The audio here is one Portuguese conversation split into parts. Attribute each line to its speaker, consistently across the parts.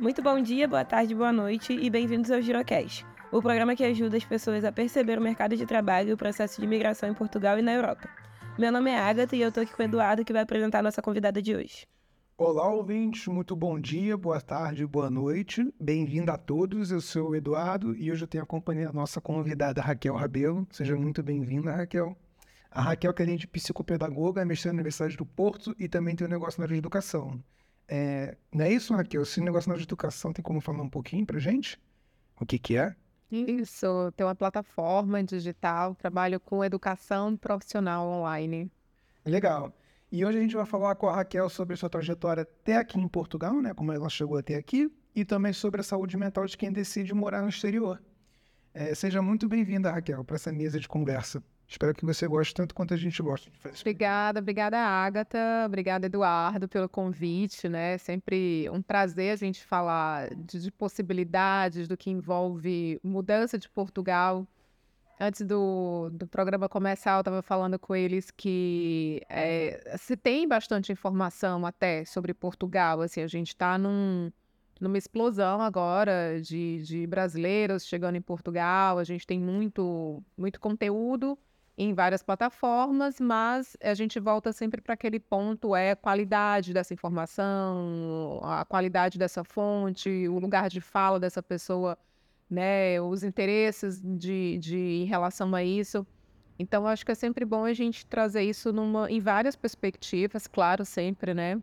Speaker 1: Muito bom dia, boa tarde, boa noite e bem-vindos ao Girocast, o programa que ajuda as pessoas a perceber o mercado de trabalho e o processo de imigração em Portugal e na Europa. Meu nome é Agatha e eu estou aqui com o Eduardo, que vai apresentar a nossa convidada de hoje.
Speaker 2: Olá, ouvintes, muito bom dia, boa tarde, boa noite. Bem-vindo a todos, eu sou o Eduardo e hoje eu tenho a companhia da nossa convidada Raquel Rabelo. Seja muito bem-vinda, Raquel. A Raquel, que é de psicopedagoga, mestrando na Universidade do Porto e também tem um negócio na área de educação. É, não é isso, Raquel? Esse negócio de educação tem como falar um pouquinho pra gente? O que que é?
Speaker 3: Isso, tem uma plataforma digital, trabalho com educação profissional online.
Speaker 2: Legal. E hoje a gente vai falar com a Raquel sobre sua trajetória até aqui em Portugal, né? Como ela chegou até aqui, e também sobre a saúde mental de quem decide morar no exterior. É, seja muito bem-vinda, Raquel, para essa mesa de conversa. Espero que você goste tanto quanto a gente gosta de fazer.
Speaker 3: Obrigada, obrigada, Agatha. Obrigada, Eduardo, pelo convite, né? Sempre um prazer a gente falar de, de possibilidades do que envolve mudança de Portugal. Antes do, do programa começar, eu estava falando com eles que é, se tem bastante informação até sobre Portugal. Assim, a gente está num, numa explosão agora de, de brasileiros chegando em Portugal. A gente tem muito, muito conteúdo em várias plataformas, mas a gente volta sempre para aquele ponto é a qualidade dessa informação, a qualidade dessa fonte, o lugar de fala dessa pessoa, né, os interesses de, de em relação a isso. Então, acho que é sempre bom a gente trazer isso numa, em várias perspectivas, claro, sempre, né?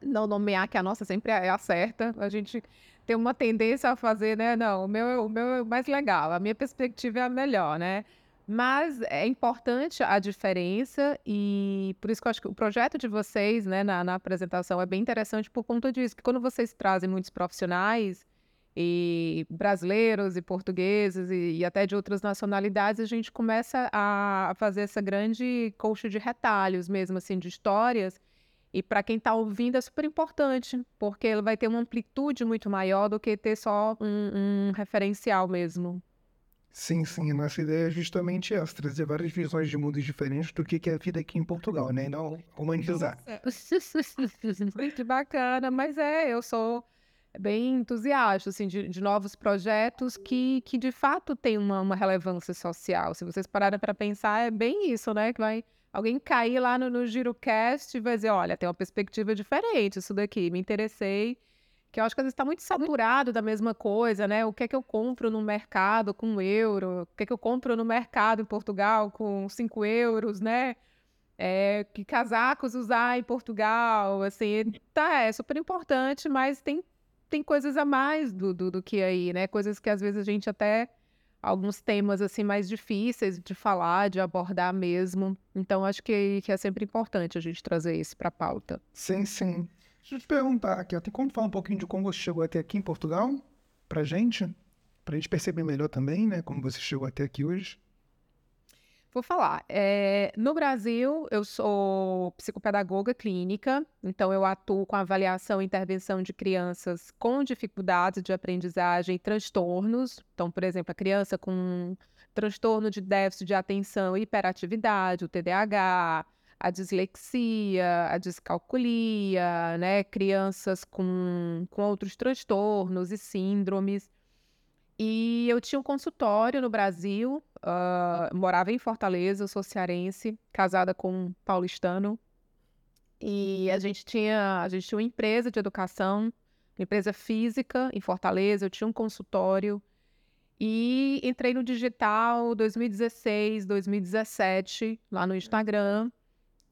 Speaker 3: Não nomear que a nossa sempre é a certa. A gente tem uma tendência a fazer, né? Não, o meu, o meu é o mais legal, a minha perspectiva é a melhor, né? Mas é importante a diferença e por isso que eu acho que o projeto de vocês, né, na, na apresentação é bem interessante por conta disso, que quando vocês trazem muitos profissionais e brasileiros e portugueses e, e até de outras nacionalidades, a gente começa a, fazer essa grande colcha de retalhos mesmo, assim, de histórias. E para quem está ouvindo é super importante, porque ele vai ter uma amplitude muito maior do que ter só um, um referencial mesmo.
Speaker 2: Sim, sim. Nossa ideia é justamente essa, trazer várias visões de mundos diferentes do que é a vida aqui em Portugal, né? E não humanizar.
Speaker 3: Muito bacana, mas é, eu sou bem entusiasta, assim, de, de novos projetos que, que de fato têm uma, uma relevância social. Se vocês pararem para pensar, é bem isso, né? Que vai alguém cair lá no, no GiroCast e vai dizer, olha, tem uma perspectiva diferente isso daqui, me interessei que eu acho que às vezes está muito saturado da mesma coisa, né? O que é que eu compro no mercado com um euro? O que é que eu compro no mercado em Portugal com cinco euros, né? É, que casacos usar em Portugal, assim, tá, é super importante, mas tem, tem coisas a mais do, do, do que aí, né? Coisas que às vezes a gente até alguns temas assim mais difíceis de falar, de abordar mesmo. Então acho que, que é sempre importante a gente trazer isso para a pauta.
Speaker 2: Sim, sim. Deixa eu te perguntar aqui, tem como falar um pouquinho de como você chegou até aqui em Portugal? Pra gente? Pra gente perceber melhor também, né? Como você chegou até aqui hoje.
Speaker 3: Vou falar. É, no Brasil, eu sou psicopedagoga clínica, então eu atuo com avaliação e intervenção de crianças com dificuldades de aprendizagem e transtornos. Então, por exemplo, a criança com transtorno de déficit de atenção e hiperatividade, o TDAH, a dislexia, a descalculia, né? Crianças com, com outros transtornos e síndromes. E eu tinha um consultório no Brasil, uh, morava em Fortaleza, sou cearense, casada com um paulistano. E a gente tinha, a gente tinha uma empresa de educação, empresa física em Fortaleza, eu tinha um consultório. E entrei no digital 2016, 2017, lá no Instagram.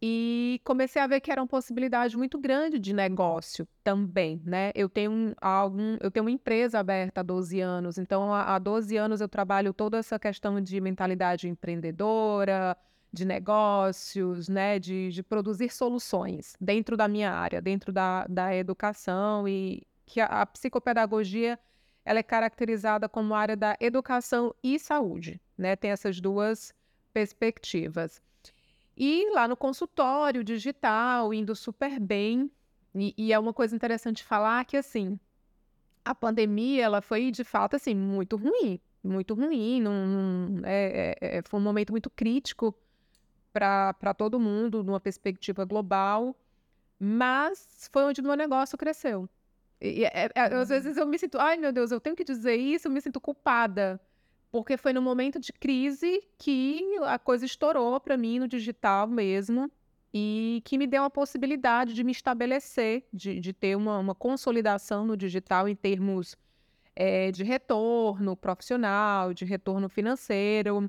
Speaker 3: E comecei a ver que era uma possibilidade muito grande de negócio também, né? Eu tenho algum, eu tenho uma empresa aberta há 12 anos, então há 12 anos eu trabalho toda essa questão de mentalidade empreendedora, de negócios, né? De, de produzir soluções dentro da minha área, dentro da, da educação e que a, a psicopedagogia ela é caracterizada como área da educação e saúde, né? Tem essas duas perspectivas. E lá no consultório digital, indo super bem. E, e, é uma coisa interessante falar que, assim, a pandemia, ela foi, de fato, assim, muito ruim. Muito ruim. Num, é, é, é, foi um momento muito crítico para todo mundo, numa perspectiva global. Mas foi onde o meu negócio cresceu. E, é, é, às vezes eu me sinto, ai meu Deus, eu tenho que dizer isso, eu me sinto culpada. Porque foi no momento de crise que a coisa estourou para mim no digital mesmo e que me deu a possibilidade de me estabelecer, de, de ter uma, uma consolidação no digital em termos é, de retorno profissional, de retorno financeiro,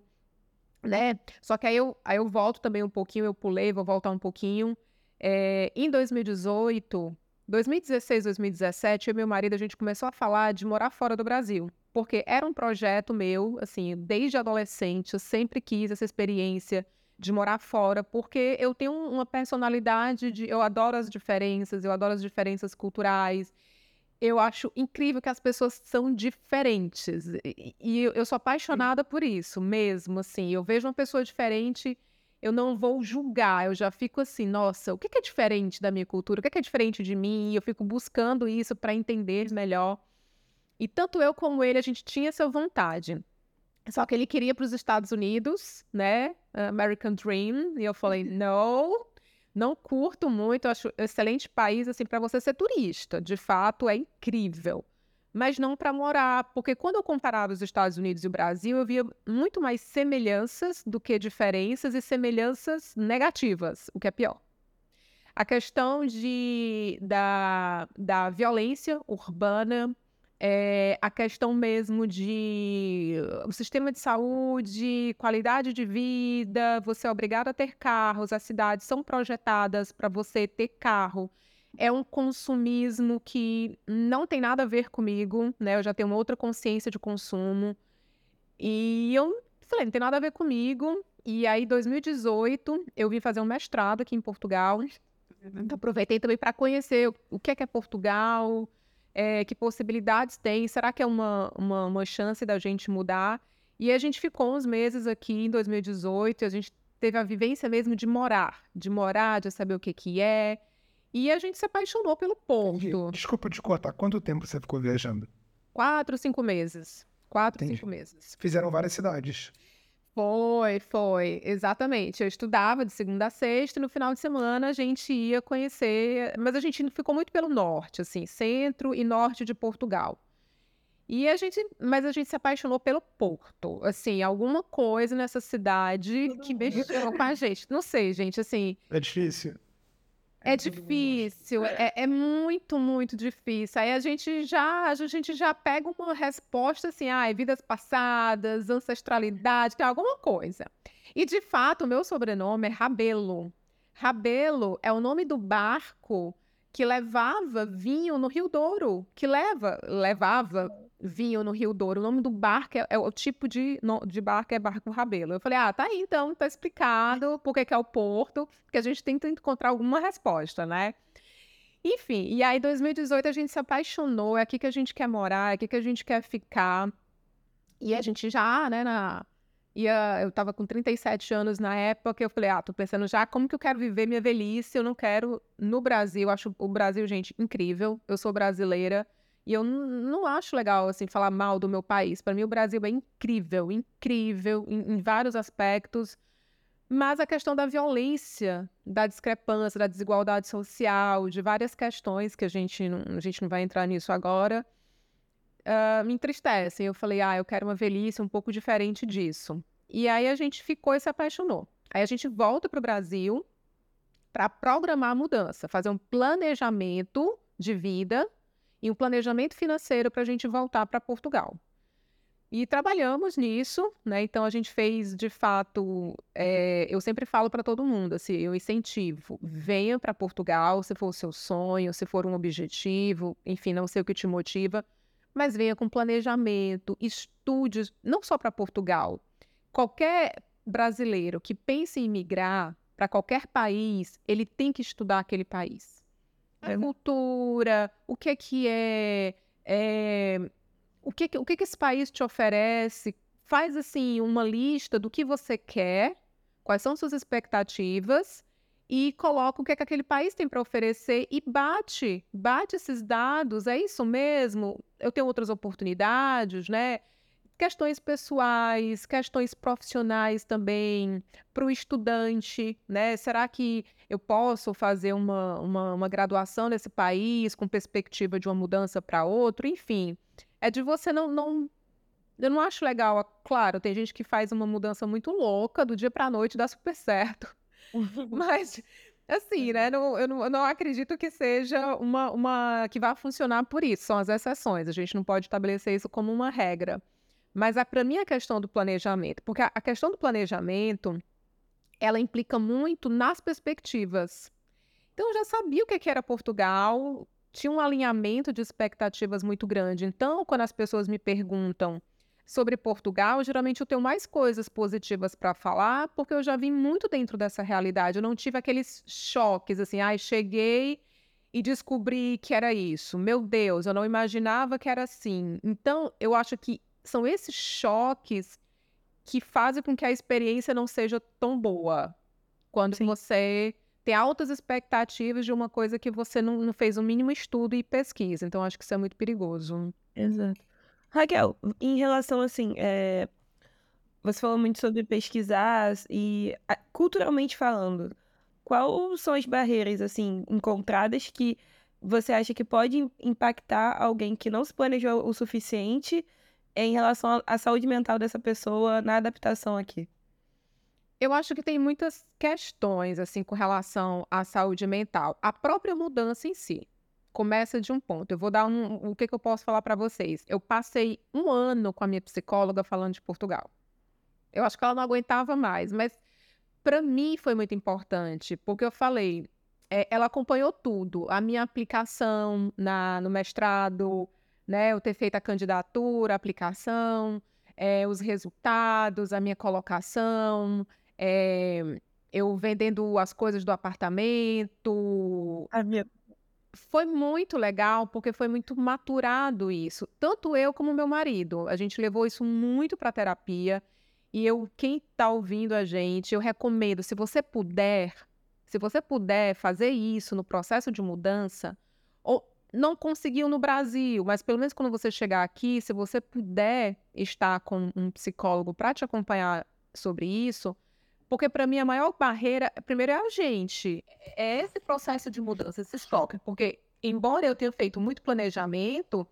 Speaker 3: né? Só que aí eu, aí eu volto também um pouquinho, eu pulei, vou voltar um pouquinho. É, em 2018, 2016, 2017, eu e meu marido, a gente começou a falar de morar fora do Brasil. Porque era um projeto meu, assim, desde adolescente, eu sempre quis essa experiência de morar fora, porque eu tenho uma personalidade de. Eu adoro as diferenças, eu adoro as diferenças culturais. Eu acho incrível que as pessoas são diferentes. E, e eu sou apaixonada por isso mesmo, assim. Eu vejo uma pessoa diferente eu não vou julgar, eu já fico assim, nossa, o que é diferente da minha cultura? O que é diferente de mim? Eu fico buscando isso para entender melhor. E tanto eu como ele, a gente tinha essa vontade. Só que ele queria para os Estados Unidos, né? American Dream. E eu falei, não, não curto muito. Acho excelente país assim para você ser turista. De fato, é incrível mas não para morar, porque quando eu comparava os Estados Unidos e o Brasil, eu via muito mais semelhanças do que diferenças e semelhanças negativas, o que é pior. A questão de, da, da violência urbana, é, a questão mesmo de o sistema de saúde, qualidade de vida, você é obrigado a ter carros, as cidades são projetadas para você ter carro é um consumismo que não tem nada a ver comigo, né? Eu já tenho uma outra consciência de consumo. E eu falei, não tem nada a ver comigo. E aí, 2018, eu vim fazer um mestrado aqui em Portugal. Então, aproveitei também para conhecer o que é, que é Portugal, é, que possibilidades tem, será que é uma, uma, uma chance da gente mudar? E a gente ficou uns meses aqui em 2018, e a gente teve a vivência mesmo de morar, de morar, de saber o que, que é, e a gente se apaixonou pelo Porto.
Speaker 2: Desculpa te cortar, quanto tempo você ficou viajando?
Speaker 3: Quatro, cinco meses. Quatro, Entendi. cinco meses.
Speaker 2: Fizeram várias cidades.
Speaker 3: Foi, foi, exatamente. Eu estudava de segunda a sexta e no final de semana a gente ia conhecer, mas a gente ficou muito pelo norte, assim, centro e norte de Portugal. E a gente, mas a gente se apaixonou pelo Porto, assim, alguma coisa nessa cidade que mexeu com a gente. Não sei, gente, assim.
Speaker 2: É difícil.
Speaker 3: É difícil, é, é, muito, muito difícil. Aí a gente já, a gente já pega uma resposta assim, ah, vidas passadas, ancestralidade, tem alguma coisa. E de fato, o meu sobrenome é Rabelo. Rabelo é o nome do barco que levava vinho no Rio Douro, que leva, levava vinho no Rio Douro. O nome do barco é, é o tipo de, no, de barco é barco Rabelo. Eu falei, ah, tá aí então, tá explicado por que, que é o porto, que a gente tenta encontrar alguma resposta, né? Enfim, e aí em 2018 a gente se apaixonou, é aqui que a gente quer morar, é aqui que a gente quer ficar. E a gente já, né, na... Ia, eu tava com 37 anos na época, eu falei, ah, tô pensando já como que eu quero viver minha velhice, eu não quero no Brasil, acho o Brasil, gente, incrível, eu sou brasileira, e eu não acho legal, assim, falar mal do meu país. Para mim, o Brasil é incrível, incrível em, em, vários aspectos. Mas a questão da violência, da discrepância, da desigualdade social, de várias questões que a gente não, a gente não vai entrar nisso agora, uh, me entristece. Eu falei, ah, eu quero uma velhice um pouco diferente disso. E aí a gente ficou e se apaixonou. Aí a gente volta para o Brasil para programar a mudança, fazer um planejamento de vida e um planejamento financeiro para a gente voltar para Portugal. E trabalhamos nisso, né? Então a gente fez de fato. É, eu sempre falo para todo mundo, assim, eu incentivo, venha para Portugal, se for o seu sonho, se for um objetivo, enfim, não sei o que te motiva, mas venha com planejamento, estude, não só para Portugal. Qualquer brasileiro que pense em migrar para qualquer país, ele tem que estudar aquele país a é. cultura, o que é que é, é o que o que, que esse país te oferece, faz assim uma lista do que você quer, quais são suas expectativas e coloca o que, é que aquele país tem para oferecer e bate, bate esses dados, é isso mesmo? Eu tenho outras oportunidades, né? Questões pessoais, questões profissionais também, para o estudante, né? Será que eu posso fazer uma, uma, uma graduação nesse país com perspectiva de uma mudança para outro? Enfim, é de você não, não. Eu não acho legal, claro, tem gente que faz uma mudança muito louca, do dia para a noite dá super certo. Mas Assim, né? Não, eu, não, eu não acredito que seja uma, uma que vá funcionar por isso. São as exceções. A gente não pode estabelecer isso como uma regra. Mas para mim a questão do planejamento, porque a, questão do planejamento ela implica muito nas perspectivas. Então eu já sabia o que, que era Portugal, tinha um alinhamento de expectativas muito grande. Então, quando as pessoas me perguntam sobre Portugal, geralmente eu tenho mais coisas positivas para falar, porque eu já vim muito dentro dessa realidade. Eu não tive aqueles choques assim, ai, ah, cheguei e descobri que era isso. Meu Deus, eu não imaginava que era assim. Então, eu acho que são esses choques que fazem com que a experiência não seja tão boa. Quando Sim. você tem altas expectativas de uma coisa que você não, não, fez o mínimo estudo e pesquisa. Então, acho que isso é muito perigoso.
Speaker 1: Exato. Raquel, em relação assim, é... você falou muito sobre pesquisar e culturalmente falando, quais são as barreiras assim encontradas que você acha que pode impactar alguém que não se planejou o suficiente em relação à saúde mental dessa pessoa na adaptação aqui?
Speaker 3: Eu acho que tem muitas questões assim com relação à saúde mental. A própria mudança em si começa de um ponto. Eu vou dar um, o que, que eu posso falar para vocês. Eu passei um ano com a minha psicóloga falando de Portugal. Eu acho que ela não aguentava mais, mas para mim foi muito importante, porque eu falei, é, ela acompanhou tudo, a minha aplicação na, no mestrado, né? Eu ter feito a candidatura, a aplicação, é, os resultados, a minha colocação, é, eu vendendo as coisas do apartamento.
Speaker 1: A minha...
Speaker 3: Foi muito legal, porque foi muito maturado isso. Tanto eu como meu marido. A gente levou isso muito para terapia. E eu, quem está ouvindo a gente, eu recomendo, se você puder, se você puder fazer isso no processo de mudança, ou não conseguiu no Brasil, mas pelo menos quando você chegar aqui, se você puder estar com um psicólogo para te acompanhar sobre isso, porque para mim a maior barreira, primeiro é a gente, é esse processo de mudança, esse estoque, porque embora eu tenha feito muito planejamento,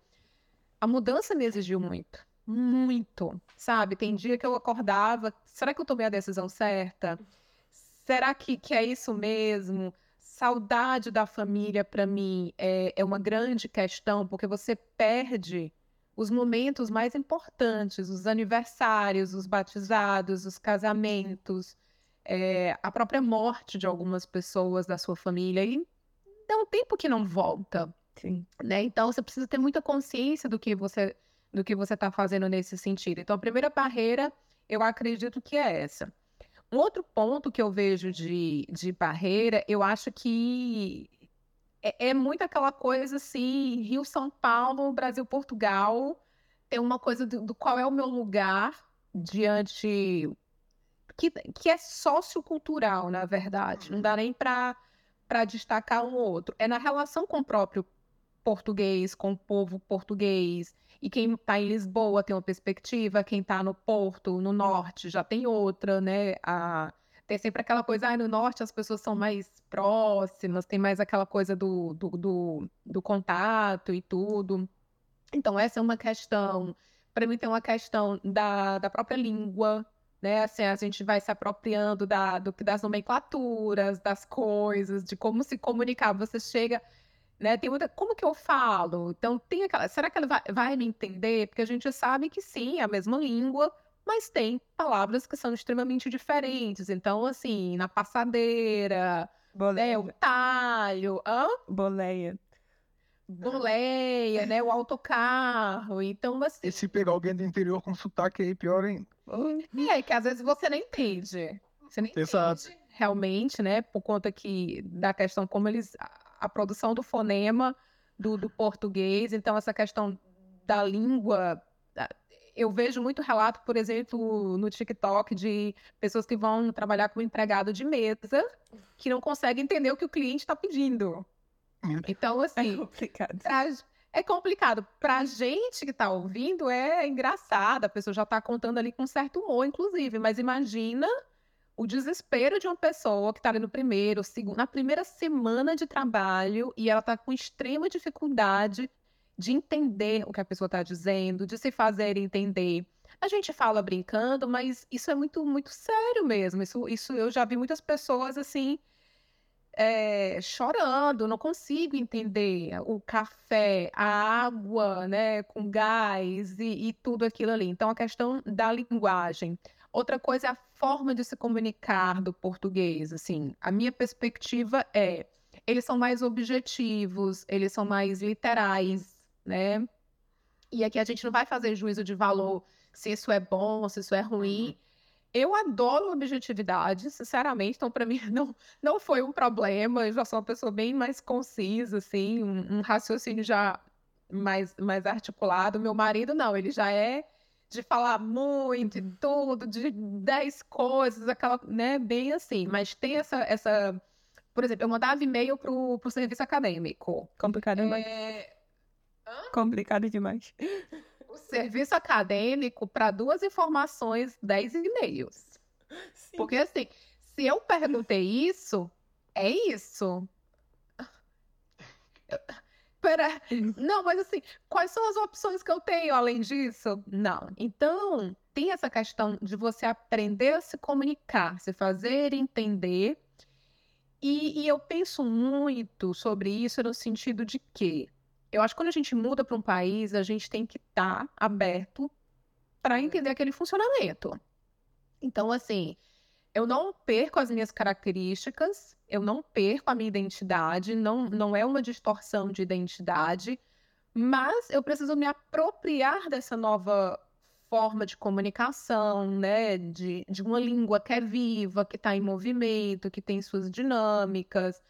Speaker 3: a mudança me exigiu muito, muito, sabe? Tem dia que eu acordava, será que eu tomei a decisão certa? Será que, que é isso mesmo? Saudade da família, para mim, é, é uma grande questão, porque você perde os momentos mais importantes, os aniversários, os batizados, os casamentos, é, a própria morte de algumas pessoas da sua família. E é um tempo que não volta.
Speaker 1: Sim.
Speaker 3: Né? Então você precisa ter muita consciência do que você do que você está fazendo nesse sentido. Então a primeira barreira, eu acredito que é essa. Um outro ponto que eu vejo de, de barreira, eu acho que é, é muito aquela coisa assim, Rio, São Paulo, Brasil, Portugal, tem uma coisa do, do qual é o meu lugar diante que, que é sociocultural, na verdade. Não dá nem para destacar um outro. É na relação com o próprio português, com o povo português. E quem está em Lisboa tem uma perspectiva, quem está no Porto, no Norte, já tem outra, né? A, tem sempre aquela coisa, ah, no Norte as pessoas são mais próximas, tem mais aquela coisa do, do, do, do contato e tudo. Então, essa é uma questão. Para mim, tem uma questão da, da própria língua, né? Assim, a gente vai se apropriando da, do, das nomenclaturas, das coisas, de como se comunicar. Você chega né? Tem muita, como que eu falo? Então tem aquela, será que ela vai, vai me entender? Porque a gente sabe que sim, é a mesma língua, mas tem palavras que são extremamente diferentes. Então, assim, na passadeira, né, o talho, hã?
Speaker 1: Boleia.
Speaker 3: Boleia, né? O autocarro. Então, assim.
Speaker 2: E se pegar alguém do interior com sotaque aí, pior ainda.
Speaker 3: E aí, que às vezes você nem entende. Você nem
Speaker 2: Exato.
Speaker 3: entende realmente, né? Por conta que da questão como eles a produção do fonema do, do português. Então, essa questão da língua eu vejo muito relato, por exemplo, no TikTok de pessoas que vão trabalhar como empregado de mesa que não conseguem entender o que o cliente está pedindo. Então, assim,
Speaker 1: é complicado.
Speaker 3: Traz, é complicado. Pra gente que tá ouvindo, é engraçado. A pessoa já tá contando ali com certo humor, inclusive. Mas imagina o desespero de uma pessoa que está ali no primeiro, segundo, na primeira semana de trabalho e ela está com extrema dificuldade de entender o que a pessoa está dizendo, de se fazer entender. A gente fala brincando, mas isso é muito, muito sério mesmo. Isso, isso eu já vi muitas pessoas assim é, chorando, não consigo entender o café, a água, né, com gás e, e tudo aquilo ali. Então, a questão da linguagem. Outra coisa é a forma de se comunicar do português. Assim, a minha perspectiva é, eles são mais objetivos, eles são mais literais, né? E aqui a gente não vai fazer juízo de valor se isso é bom, se isso é ruim. Eu adoro objetividade, sinceramente, então para mim não, não foi um problema. Eu já sou uma pessoa bem mais concisa, assim, um, um raciocínio já mais, mais articulado. Meu marido não, ele já é de falar muito e tudo, de dez coisas, aquela, né, bem assim. Mas tem essa, essa... por exemplo, eu mandava e-mail pro, pro serviço acadêmico.
Speaker 1: Complicado demais.
Speaker 3: É...
Speaker 1: Complicado demais.
Speaker 3: O serviço acadêmico, para duas informações, dez e-mails. Sim. Porque assim, se eu perguntei isso, é isso. Pera, não, mas assim, quais são as opções que eu tenho além disso? Não. Então, tem essa questão de você aprender a se comunicar, se fazer entender. E, e eu penso muito sobre isso no sentido de que eu acho que quando a gente muda para um país, a gente tem que estar tá aberto para entender aquele funcionamento. Então, assim, eu não perco as minhas características, eu não perco a minha identidade, não, não é uma distorção de identidade, mas eu preciso me apropriar dessa nova forma de comunicação, né? De, de uma língua que é viva, que está em movimento, que tem suas dinâmicas.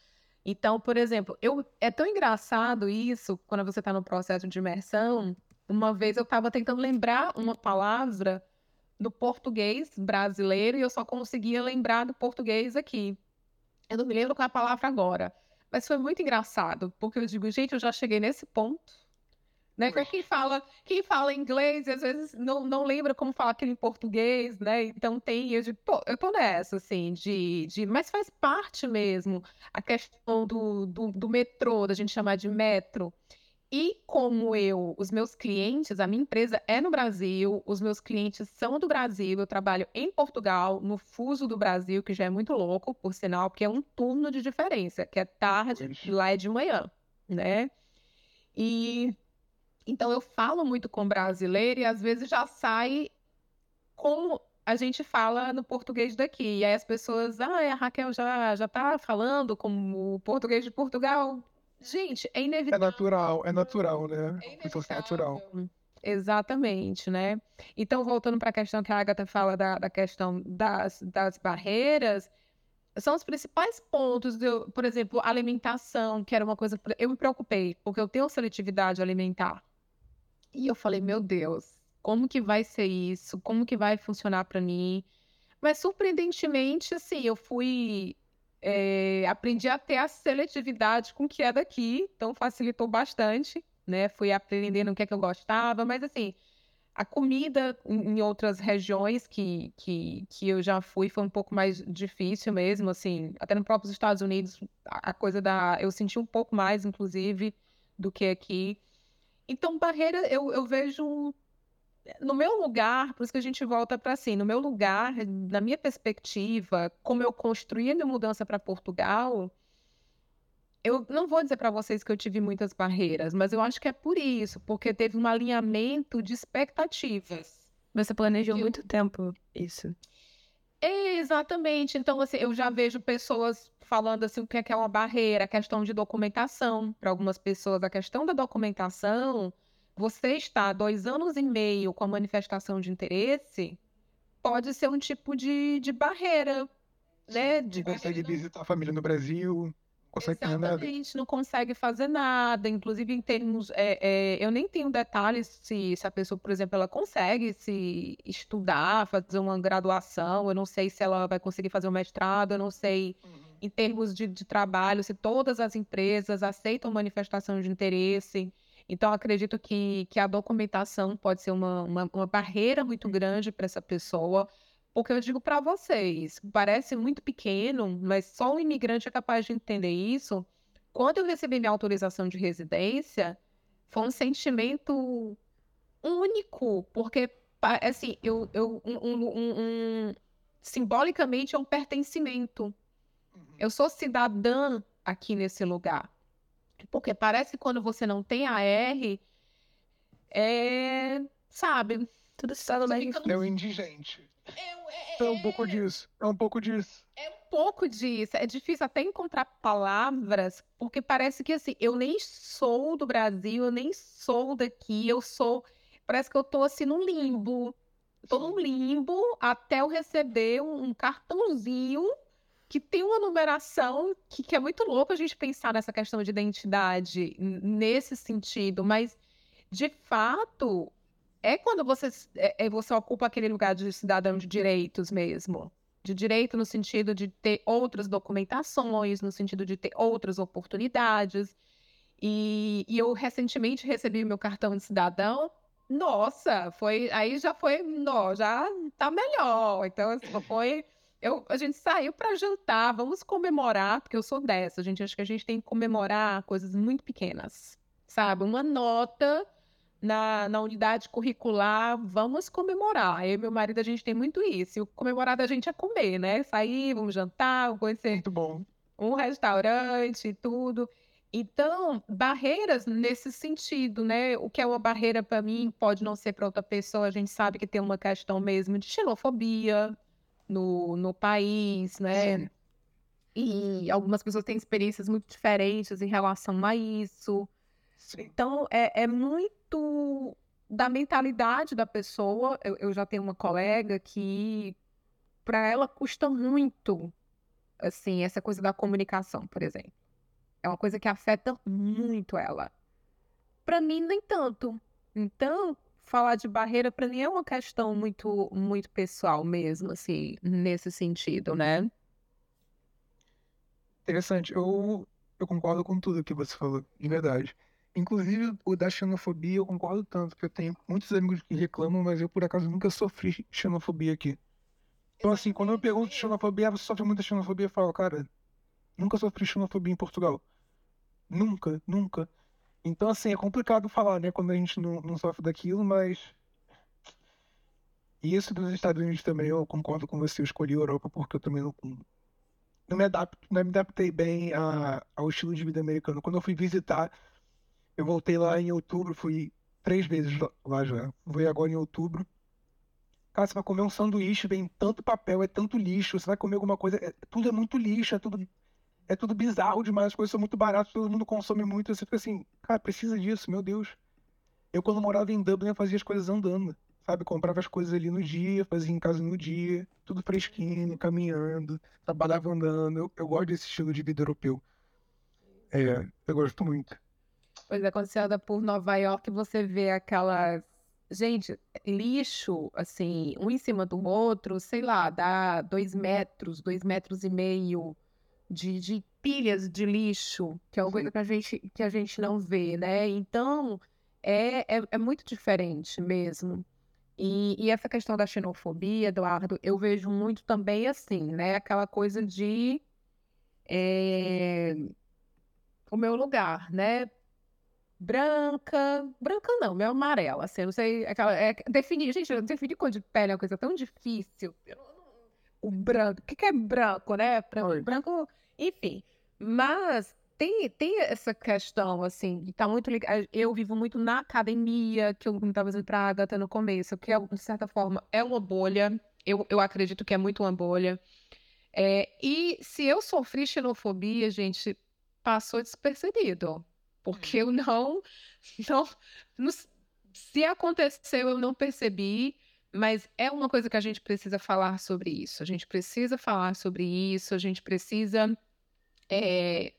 Speaker 3: Então, por exemplo, eu, é tão engraçado isso quando você está no processo de imersão. Uma vez eu estava tentando lembrar uma palavra do português brasileiro e eu só conseguia lembrar do português aqui. Eu não me lembro qual é a palavra agora. Mas foi muito engraçado, porque eu digo, gente, eu já cheguei nesse ponto. Né? Quem fala, quem fala inglês, às vezes não, não lembra como falar aquilo em português, né? Então tem, eu digo, pô, eu tô nessa, assim, de, de. Mas faz parte mesmo a questão do, do, do metrô, da gente chamar de metro. E como eu, os meus clientes, a minha empresa é no Brasil, os meus clientes são do Brasil, eu trabalho em Portugal, no fuso do Brasil, que já é muito louco, por sinal, porque é um turno de diferença, que é tarde, lá é de manhã, né? E então eu falo muito com brasileiro e às vezes já sai como a gente fala no português daqui. E aí as pessoas, ah, a Raquel já, já tá falando como o português de Portugal. Gente, é, é inevitável.
Speaker 2: É natural, é natural, né? É, é natural.
Speaker 3: Exatamente, né? Então, voltando para a questão que a Agatha fala da, da questão das, das barreiras, são os principais pontos, de, por exemplo, alimentação, que era uma coisa. Eu me preocupei, porque eu tenho seletividade alimentar. E eu falei, meu Deus, como que vai ser isso? Como que vai funcionar para mim? Mas surpreendentemente, assim, eu fui é, aprendi a ter a seletividade com o que é daqui, então facilitou bastante, né? Fui aprendendo o que é que eu gostava, mas assim, a comida em outras regiões que, que, que eu já fui foi um pouco mais difícil mesmo, assim, até no próprio Estados Unidos, a coisa da. Eu senti um pouco mais, inclusive, do que aqui. Então, barreira, eu, eu vejo no meu lugar, por isso que a gente volta para assim, no meu lugar, na minha perspectiva, como eu construí a minha mudança para Portugal, eu não vou dizer para vocês que eu tive muitas barreiras, mas eu acho que é por isso, porque teve um alinhamento de expectativas.
Speaker 1: Você planejou eu... muito tempo isso.
Speaker 3: É, exatamente. Então, assim, eu já vejo pessoas falando assim o que é, que é uma barreira, a questão de documentação. Para algumas pessoas, a questão da documentação você está dois anos e meio com a manifestação de interesse, pode ser um tipo de, de barreira, né? De
Speaker 2: não consegue visitar a família no Brasil, não consegue fazer nada.
Speaker 3: não consegue fazer nada. Inclusive, em termos. É, é, eu nem tenho detalhes se, se a pessoa, por exemplo, ela consegue se estudar, fazer uma graduação. Eu não sei se ela vai conseguir fazer um mestrado, eu não sei. Uhum. Em termos de, de trabalho, se todas as empresas aceitam manifestação de interesse. Então, acredito que, que a documentação pode ser uma, uma, uma barreira muito grande para essa pessoa, porque eu digo para vocês, parece muito pequeno, mas só um imigrante é capaz de entender isso. Quando eu recebi minha autorização de residência, foi um sentimento único, porque assim, eu, eu um, um, um, simbolicamente é um pertencimento. Uhum. Eu sou cidadã aqui nesse lugar. Porque parece que quando você não tem a R, é, sabe,
Speaker 2: tudo está no meio. É o indigente. É, é, é, um pouco disso. É um pouco disso.
Speaker 3: É um pouco disso. É difícil até encontrar palavras, porque parece que assim, eu nem sou do Brasil, eu nem sou daqui, eu sou. Parece que eu tô assim num limbo. Tô num limbo até eu receber um cartãozinho que tem uma numeração que, que, é muito louco a gente pensar nessa questão de identidade nesse sentido, mas de fato é quando você, é, é, você ocupa aquele lugar de cidadão de direitos mesmo. De direito no sentido de ter outras documentações, no sentido de ter outras oportunidades. E, e eu recentemente recebi meu cartão de cidadão. Nossa, foi aí já foi, não, já tá melhor. Então assim, foi eu, a gente saiu para jantar, vamos comemorar, porque eu sou dessa, a gente acha que a gente tem que comemorar coisas muito pequenas, sabe? Uma nota na, na unidade curricular, vamos comemorar. Eu e meu marido, a gente tem muito isso. E o comemorar da gente é comer, né? Sair, vamos jantar, vamos conhecer
Speaker 2: muito bom.
Speaker 3: um restaurante e tudo. Então, barreiras nesse sentido, né? O que é uma barreira para mim pode não ser para outra pessoa. A gente sabe que tem uma questão mesmo de xenofobia no, no país, né? E algumas pessoas têm experiências muito diferentes em relação a isso. Então, é, é muito da mentalidade da pessoa. Eu, eu já tenho uma colega que, para ela, custa muito, assim, essa coisa da comunicação, por exemplo. É uma coisa que afeta muito ela. Para mim, nem tanto. Então, falar de barreira para mim é uma questão muito muito pessoal mesmo, assim, nesse sentido, né?
Speaker 2: Interessante. Eu, eu concordo com tudo que você falou, de verdade. Inclusive, o da xenofobia eu concordo tanto, que eu tenho muitos amigos que reclamam, mas eu, por acaso, nunca sofri xenofobia aqui. Então, assim, quando eu pergunto xenofobia, você sofre muita xenofobia, eu falo, cara, nunca sofri xenofobia em Portugal. Nunca, nunca. Então, assim, é complicado falar, né, quando a gente não, não sofre daquilo, mas. E isso dos Estados Unidos também, eu concordo com você, eu escolhi a Europa porque eu também não, não, me, adapto, não me adaptei bem a, ao estilo de vida americano. Quando eu fui visitar eu voltei lá em outubro, fui três vezes lá já. Fui agora em outubro. Cara, você vai comer um sanduíche, vem tanto papel, é tanto lixo. Você vai comer alguma coisa, é, tudo é muito lixo, é tudo, é tudo bizarro demais. As coisas são muito baratas, todo mundo consome muito. Você fica assim, cara, precisa disso, meu Deus. Eu, quando morava em Dublin, eu fazia as coisas andando, sabe? Comprava as coisas ali no dia, fazia em casa no dia, tudo fresquinho, caminhando, trabalhava andando. Eu, eu gosto desse estilo de vida europeu. É, eu gosto muito.
Speaker 3: Pois é, quando você anda por Nova York, você vê aquelas. Gente, lixo, assim, um em cima do outro, sei lá, dá dois metros, dois metros e meio de, de pilhas de lixo, que é uma coisa que a gente, que a gente não vê, né? Então, é, é, é muito diferente mesmo. E, e, essa questão da xenofobia, Eduardo, eu vejo muito também assim, né? Aquela coisa de é, o meu lugar, né? branca. Branca não, meu amarela. Assim, eu não sei. Aquela, é, definir, gente, definir cor de pele é uma coisa tão difícil. O branco. O que, que é branco, né? Branco, branco, enfim. Mas tem, tem essa questão, assim, que tá muito ligada. Eu vivo muito na academia, que eu estava dizendo pra Agatha no começo, que, é, de certa forma, é uma bolha. Eu, eu acredito que é muito uma bolha. É, e se eu sofri xenofobia, gente, passou despercebido porque eu não, não, não, se aconteceu eu não percebi, mas é uma coisa que a gente precisa falar sobre isso. A gente precisa falar sobre isso. A gente precisa, é,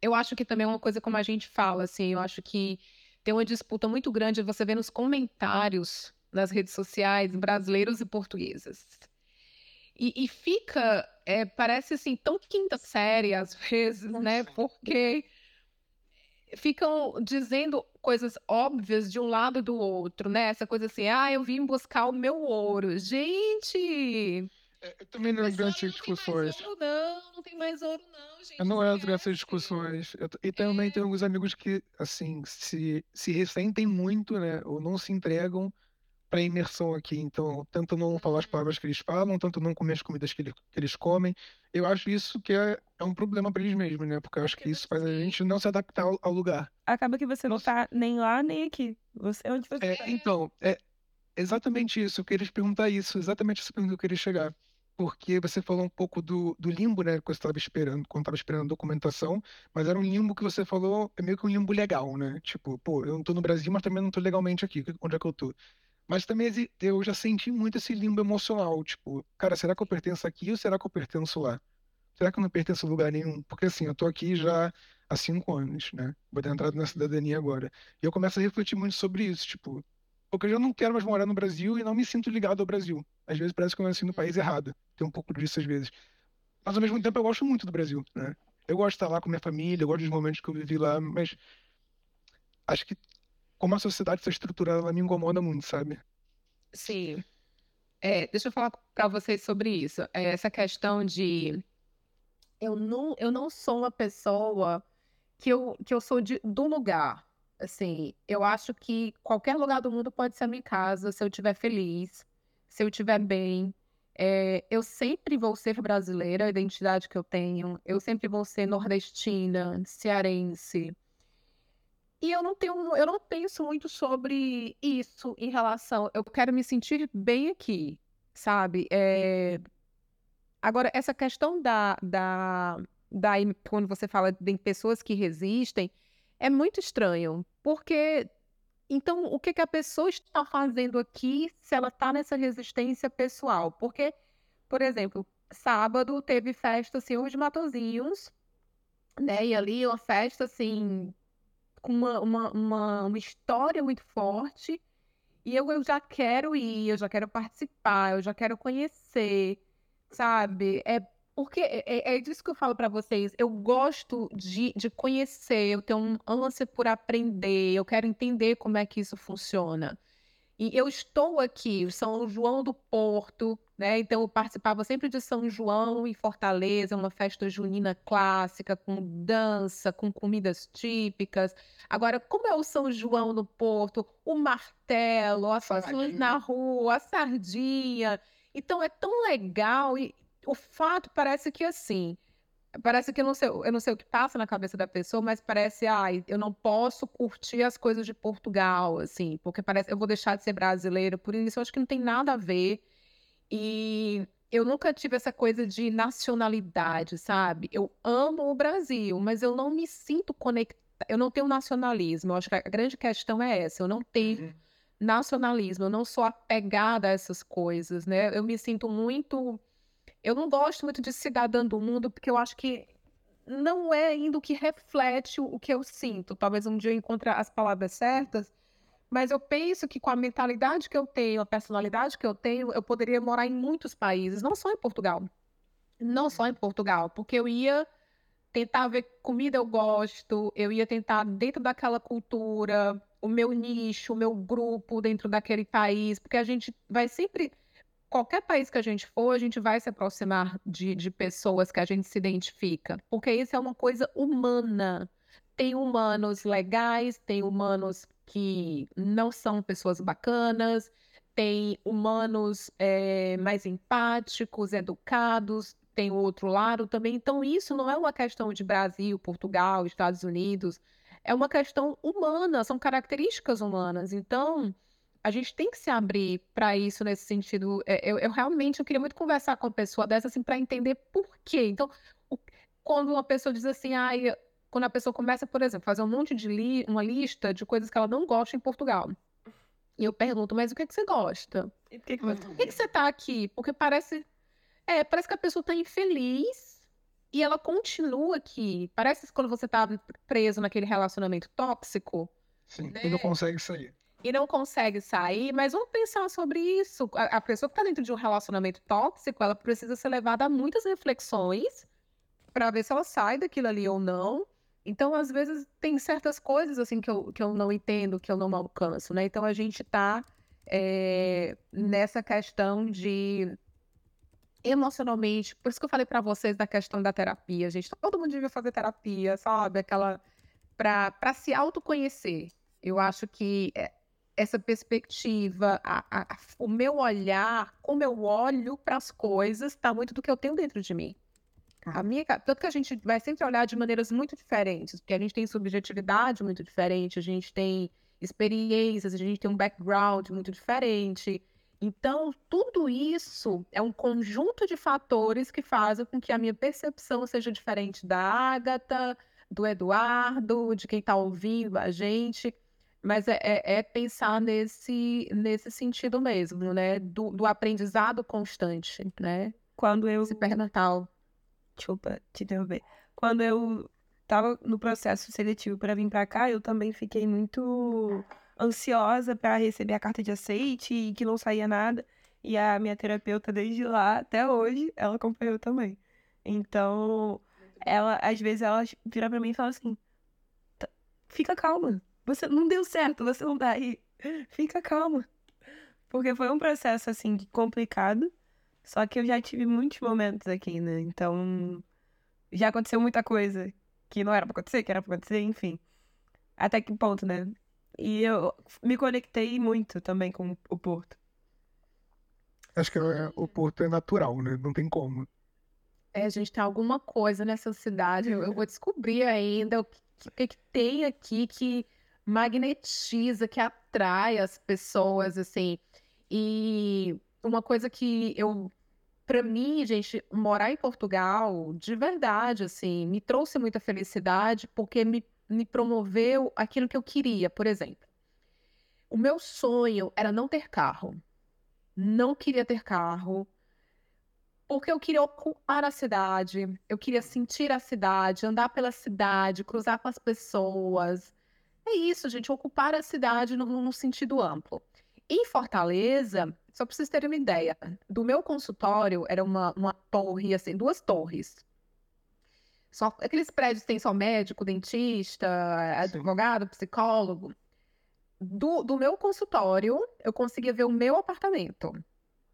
Speaker 3: eu acho que também é uma coisa como a gente fala, assim. Eu acho que tem uma disputa muito grande. Você vê nos comentários nas redes sociais brasileiros e portuguesas. E, e fica, é, parece assim, tão quinta série às vezes, né? Porque ficam dizendo coisas óbvias de um lado e do outro, né? Essa coisa assim, ah, eu vim buscar o meu ouro. Gente!
Speaker 2: É, eu também não entro nessas discussões.
Speaker 3: Não, não, não tem mais ouro, não, gente.
Speaker 2: Eu não entro nessas discussões. Eu, e também é. tenho alguns amigos que, assim, se, se ressentem muito, né? Ou não se entregam para imersão aqui. Então, tanto não falar as uhum. palavras que eles falam, tanto não comer as comidas que, ele, que eles comem. Eu acho isso que é, é um problema para eles mesmos, né? Porque eu acho que isso faz a gente não se adaptar ao, ao lugar.
Speaker 1: Acaba que você não tá nem lá nem aqui. Você é onde você
Speaker 2: é,
Speaker 1: tá.
Speaker 2: Então, é exatamente isso. Eu queria te perguntar isso, exatamente pergunta que eu queria chegar. Porque você falou um pouco do, do limbo, né? Que você estava esperando, quando estava esperando a documentação, mas era um limbo que você falou, é meio que um limbo legal, né? Tipo, pô, eu não tô no Brasil, mas também não tô legalmente aqui. Onde é que eu tô? Mas também eu já senti muito esse limbo emocional, tipo, cara, será que eu pertenço aqui ou será que eu pertenço lá? Será que eu não pertenço a lugar nenhum? Porque assim, eu tô aqui já há cinco anos, né? Vou ter entrado na cidadania agora. E eu começo a refletir muito sobre isso, tipo, porque eu já não quero mais morar no Brasil e não me sinto ligado ao Brasil. Às vezes parece que eu nasci no país errado. Tem um pouco disso às vezes. Mas ao mesmo tempo eu gosto muito do Brasil, né? Eu gosto de estar lá com minha família, eu gosto dos momentos que eu vivi lá, mas acho que como a sociedade está estruturada, ela me incomoda muito, sabe?
Speaker 3: Sim. É, deixa eu falar para vocês sobre isso. É, essa questão de eu não, eu não sou uma pessoa que eu, que eu sou de, do lugar. Assim, eu acho que qualquer lugar do mundo pode ser a minha casa se eu estiver feliz, se eu estiver bem. É, eu sempre vou ser brasileira, a identidade que eu tenho. Eu sempre vou ser nordestina, cearense. E eu não tenho, eu não penso muito sobre isso em relação. Eu quero me sentir bem aqui, sabe? É... Agora, essa questão da, da, da. Quando você fala de pessoas que resistem, é muito estranho. Porque. Então, o que, que a pessoa está fazendo aqui se ela está nessa resistência pessoal? Porque, por exemplo, sábado teve festa Senhor de Matozinhos, né? E ali uma festa assim com uma, uma, uma, uma história muito forte. E eu, eu já quero ir, eu já quero participar, eu já quero conhecer, sabe? É porque é, é, é disso que eu falo para vocês. Eu gosto de, de conhecer, eu tenho um ânsia por aprender, eu quero entender como é que isso funciona. E eu estou aqui, São João do Porto, né? Então eu participava sempre de São João em Fortaleza, uma festa junina clássica, com dança, com comidas típicas. Agora, como é o São João no Porto? O martelo, as pessoas na rua, a sardinha. Então é tão legal e o fato parece que assim, parece que eu não sei, eu não sei o que passa na cabeça da pessoa, mas parece, ai, eu não posso curtir as coisas de Portugal, assim, porque parece, eu vou deixar de ser brasileira, por isso eu acho que não tem nada a ver. E eu nunca tive essa coisa de nacionalidade, sabe? Eu amo o Brasil, mas eu não me sinto conectada, eu não tenho nacionalismo. Eu acho que a grande questão é essa, eu não tenho uhum. nacionalismo, eu não sou apegada a essas coisas, né? Eu me sinto muito eu não gosto muito de cidadã do mundo, porque eu acho que não é ainda o que reflete o que eu sinto. Talvez um dia eu encontre as palavras certas, mas eu penso que com a mentalidade que eu tenho, a personalidade que eu tenho, eu poderia morar em muitos países, não só em Portugal. Não só em Portugal, porque eu ia tentar ver comida eu gosto, eu ia tentar dentro daquela cultura, o meu nicho, o meu grupo dentro daquele país, porque a gente vai sempre qualquer país que a gente for, a gente vai se aproximar de, de pessoas que a gente se identifica, porque isso é uma coisa humana. Tem humanos legais, tem humanos que não são pessoas bacanas, tem humanos é, mais empáticos, educados, tem o outro lado também. Então, isso não é uma questão de Brasil, Portugal, Estados Unidos, é uma questão humana, são características humanas. Então, a gente tem que se abrir para isso nesse sentido. É, eu, eu, realmente eu queria muito conversar com uma pessoa dessa assim para entender por quê. Então, quando uma pessoa diz assim, ai, quando a pessoa começa, por exemplo, a fazer um monte de li uma lista de coisas que ela não gosta em Portugal. E eu pergunto, mas o que, é que você gosta? E por que, que, você... por que, que você tá aqui? Porque parece. É, parece que a pessoa tá infeliz e ela continua aqui. Parece que quando você tá preso naquele relacionamento tóxico.
Speaker 2: Sim, né? e não consegue sair
Speaker 3: e não consegue sair, mas vamos pensar sobre isso. A, a pessoa que está dentro de um relacionamento tóxico, ela precisa ser levada a muitas reflexões para ver se ela sai daquilo ali ou não, Então, às vezes, tem certas coisas assim que eu, que eu não entendo, que eu não alcanço, né? Então, a gente está é, nessa questão de emocionalmente, por isso que eu falei para vocês da questão da terapia, gente. Todo mundo devia fazer terapia, sabe? Aquela para se autoconhecer. Eu acho que é, essa perspectiva, a, a, o meu olhar, como eu olho para as coisas, está muito do que eu tenho dentro de mim. A minha, tanto que a gente vai sempre olhar de maneiras muito diferentes, porque a gente tem subjetividade muito diferente, a gente tem experiências, a gente tem um background muito diferente. Então, tudo isso é um conjunto de fatores que fazem com que a minha percepção seja diferente da Ágata, do Eduardo, de quem está ouvindo a gente. Mas é, é, é, pensar nesse, nesse sentido mesmo, né? Do, do aprendizado constante, né?
Speaker 1: Quando eu.
Speaker 3: Esse pernatal.
Speaker 1: Desculpa te interromper. Quando eu estava no processo seletivo para vir para cá, eu também fiquei muito ansiosa para receber a carta de aceite e que não saía nada. E a minha terapeuta, desde lá até hoje, ela acompanhou também. Então, ela, às vezes, ela vira para mim e fala assim: tá, fica calma, você não deu certo, você não tá aí, fica calma. Porque foi um processo, assim, complicado, só que eu já tive muitos momentos aqui, né? Então, já aconteceu muita coisa que não era pra acontecer, que era pra acontecer, enfim. Até que ponto, né? E eu me conectei muito também com o Porto.
Speaker 2: Acho que é, o Porto é natural, né? Não tem como.
Speaker 3: É, a gente tem alguma coisa nessa cidade. Eu, eu vou descobrir ainda o que, que, que tem aqui que magnetiza, que atrai as pessoas, assim. E uma coisa que eu para mim, gente, morar em Portugal, de verdade, assim, me trouxe muita felicidade porque me, me promoveu aquilo que eu queria. Por exemplo, o meu sonho era não ter carro. Não queria ter carro porque eu queria ocupar a cidade, eu queria sentir a cidade, andar pela cidade, cruzar com as pessoas. É isso, gente, ocupar a cidade no, no sentido amplo. Em Fortaleza, só para vocês terem uma ideia, do meu consultório era uma, uma torre, assim, duas torres. Só, aqueles prédios tem só médico, dentista, advogado, psicólogo. Do, do meu consultório, eu conseguia ver o meu apartamento.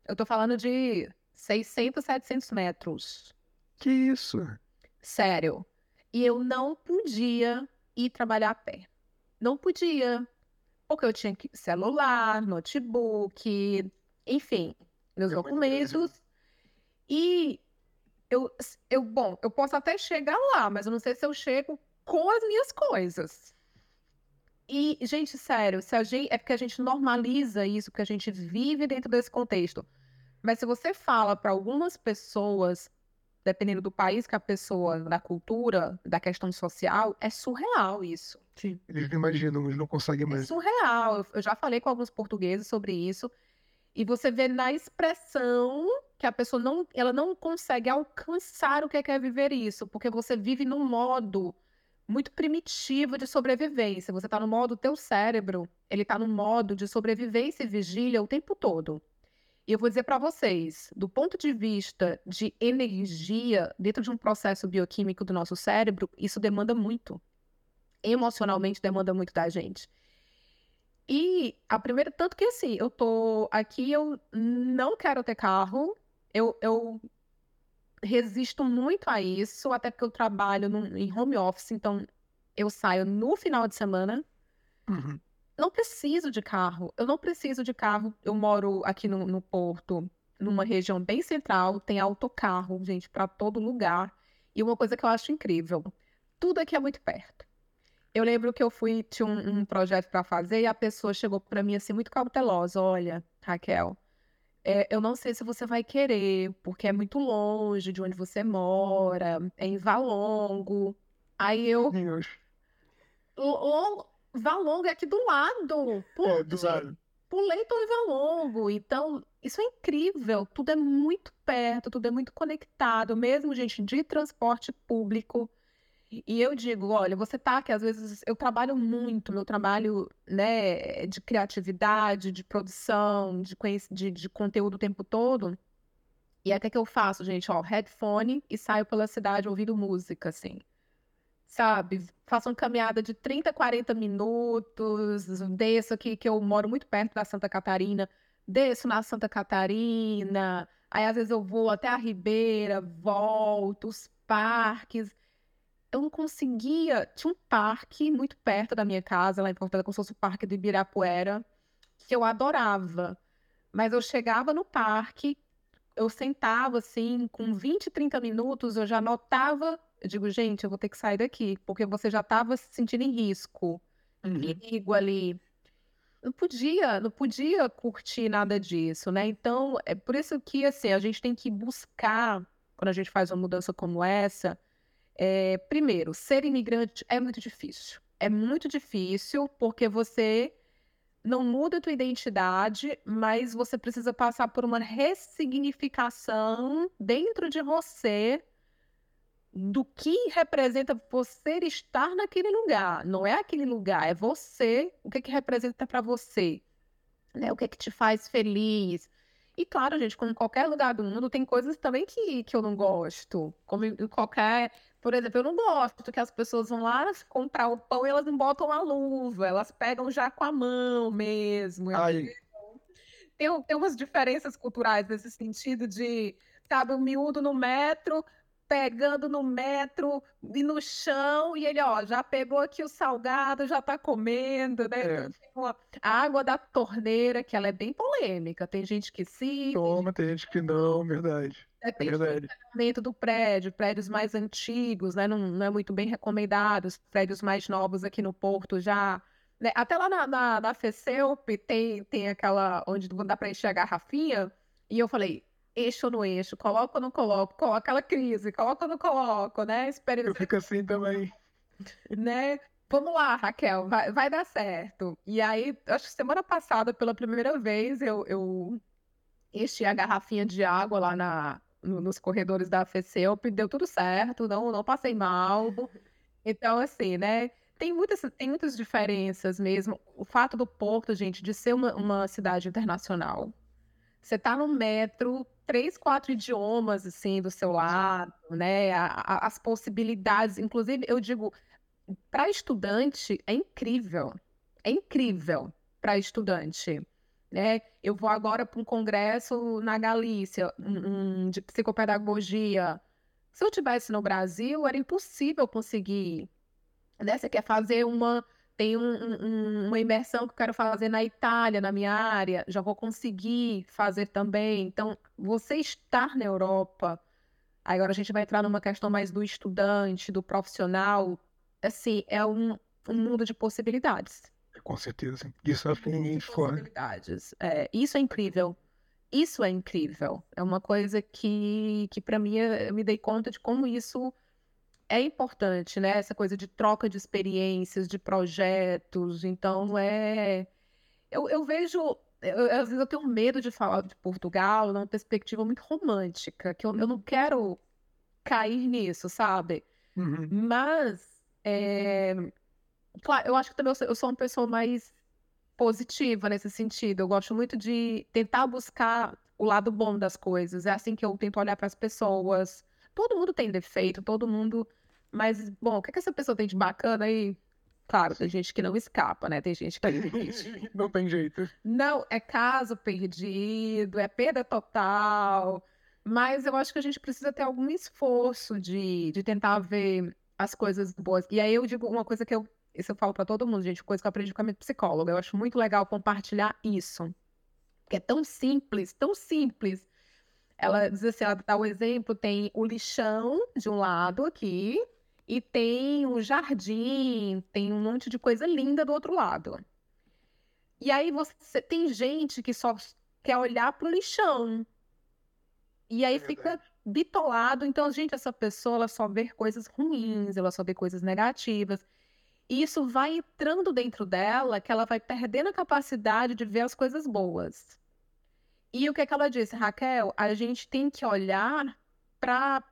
Speaker 3: Eu tô falando de 600, 700 metros.
Speaker 2: Que isso?
Speaker 3: Sério. E eu não podia ir trabalhar a pé. Não podia. Porque eu tinha celular, notebook, enfim, meus é documentos. E eu, eu, bom, eu posso até chegar lá, mas eu não sei se eu chego com as minhas coisas. E, gente, sério, se a gente, é porque a gente normaliza isso, que a gente vive dentro desse contexto. Mas se você fala para algumas pessoas, dependendo do país que a pessoa, da cultura, da questão social, é surreal isso.
Speaker 2: Sim, eles não imaginam, eles não conseguem é mais.
Speaker 3: É surreal. Eu já falei com alguns portugueses sobre isso. E você vê na expressão que a pessoa não, ela não consegue alcançar o que é, que é viver isso, porque você vive num modo muito primitivo de sobrevivência. Você está no modo teu cérebro, ele está no modo de sobrevivência e vigília o tempo todo. E eu vou dizer para vocês, do ponto de vista de energia dentro de um processo bioquímico do nosso cérebro, isso demanda muito. Emocionalmente demanda muito da gente. E a primeira, tanto que assim, eu tô aqui, eu não quero ter carro, eu, eu resisto muito a isso, até porque eu trabalho em home office, então eu saio no final de semana. Uhum. Não preciso de carro, eu não preciso de carro. Eu moro aqui no, no Porto, numa região bem central, tem autocarro, gente, para todo lugar. E uma coisa que eu acho incrível, tudo aqui é muito perto. Eu lembro que eu fui, tinha um, um projeto para fazer e a pessoa chegou para mim assim, muito cautelosa: Olha, Raquel, é, eu não sei se você vai querer, porque é muito longe de onde você mora, é em Valongo. Aí eu.
Speaker 2: Deus.
Speaker 3: Valongo é aqui do lado. Pô,
Speaker 2: é, do lado.
Speaker 3: Pulei todo Valongo. Então, isso é incrível. Tudo é muito perto, tudo é muito conectado, mesmo, gente, de transporte público. E eu digo, olha, você tá que às vezes eu trabalho muito, meu trabalho, né, de criatividade, de produção, de, de, de conteúdo o tempo todo. E até que eu faço, gente, ó, headphone e saio pela cidade ouvindo música, assim. sabe? Faço uma caminhada de 30, 40 minutos, desço aqui, que eu moro muito perto da Santa Catarina, desço na Santa Catarina, aí às vezes eu vou até a Ribeira, volto, os parques. Eu não conseguia. Tinha um parque muito perto da minha casa, lá em Fortaleza, como se fosse o Parque do Ibirapuera, que eu adorava. Mas eu chegava no parque, eu sentava assim, com 20, 30 minutos, eu já notava, eu digo, gente, eu vou ter que sair daqui, porque você já estava se sentindo em risco, uhum. perigo ali. Não podia, não podia curtir nada disso, né? Então, é por isso que assim, a gente tem que buscar, quando a gente faz uma mudança como essa, é, primeiro, ser imigrante é muito difícil. É muito difícil porque você não muda a tua identidade, mas você precisa passar por uma ressignificação dentro de você do que representa você estar naquele lugar. Não é aquele lugar, é você, o que, que representa para você, né? O que, que te faz feliz. E claro, gente, como em qualquer lugar do mundo, tem coisas também que, que eu não gosto. Como em qualquer por exemplo, eu não gosto que as pessoas vão lá comprar o pão e elas não botam a luva, elas pegam já com a mão mesmo. Tem, tem umas diferenças culturais nesse sentido de, sabe, o miúdo no metro, pegando no metro e no chão, e ele, ó, já pegou aqui o salgado, já tá comendo, né? É. Então, a água da torneira, que ela é bem polêmica, tem gente que sim.
Speaker 2: Toma, tem gente que não, verdade.
Speaker 3: Depende é do do prédio, prédios mais antigos, né? Não, não é muito bem recomendados, prédios mais novos aqui no Porto já. Né? Até lá na, na, na FECEUP tem, tem aquela onde dá para encher a garrafinha, e eu falei, eixo ou no eixo, coloco ou não coloco, coloco aquela crise, coloco ou não coloco, né?
Speaker 2: Espere... Eu fico assim também.
Speaker 3: Né? Vamos lá, Raquel, vai, vai dar certo. E aí, acho que semana passada, pela primeira vez, eu, eu enchi a garrafinha de água lá na, no, nos corredores da FECEUP, deu tudo certo, não, não passei mal. Então, assim, né? Tem muitas, tem muitas diferenças mesmo. O fato do Porto, gente, de ser uma, uma cidade internacional. Você tá no metro, três, quatro idiomas, assim, do seu lado, né? A, a, as possibilidades. Inclusive, eu digo, para estudante, é incrível. É incrível para estudante né? Eu vou agora para um congresso na Galícia um, de psicopedagogia. Se eu tivesse no Brasil, era impossível conseguir. Né? Você quer fazer uma. Tem um, um, uma imersão que eu quero fazer na Itália, na minha área, já vou conseguir fazer também. Então, você estar na Europa, agora a gente vai entrar numa questão mais do estudante, do profissional, assim, é um, um mundo de possibilidades
Speaker 2: com certeza. Isso é bem fora.
Speaker 3: É, isso é incrível. Isso é incrível. É uma coisa que, que para mim, eu me dei conta de como isso é importante, né? Essa coisa de troca de experiências, de projetos. Então, é. Eu, eu vejo. Eu, às vezes eu tenho medo de falar de Portugal numa perspectiva muito romântica, que eu, eu não quero cair nisso, sabe? Uhum. Mas é, Claro, eu acho que também eu sou, eu sou uma pessoa mais positiva nesse sentido. Eu gosto muito de tentar buscar o lado bom das coisas. É assim que eu tento olhar para as pessoas. Todo mundo tem defeito, todo mundo. Mas, bom, o que, é que essa pessoa tem de bacana aí? Claro, tem gente que não escapa, né? Tem gente que.
Speaker 2: não tem jeito.
Speaker 3: Não, é caso perdido, é perda total. Mas eu acho que a gente precisa ter algum esforço de, de tentar ver as coisas boas. E aí eu digo uma coisa que eu isso eu falo para todo mundo, gente, coisa que eu aprendi com a minha psicóloga. Eu acho muito legal compartilhar isso. Que é tão simples, tão simples. Ela diz assim, ela dá o exemplo, tem o lixão de um lado aqui e tem o jardim, tem um monte de coisa linda do outro lado. E aí você tem gente que só quer olhar pro lixão. E aí é fica bitolado. Então, gente, essa pessoa ela só vê coisas ruins, ela só vê coisas negativas. E isso vai entrando dentro dela, que ela vai perdendo a capacidade de ver as coisas boas. E o que, é que ela disse, Raquel? A gente tem que olhar para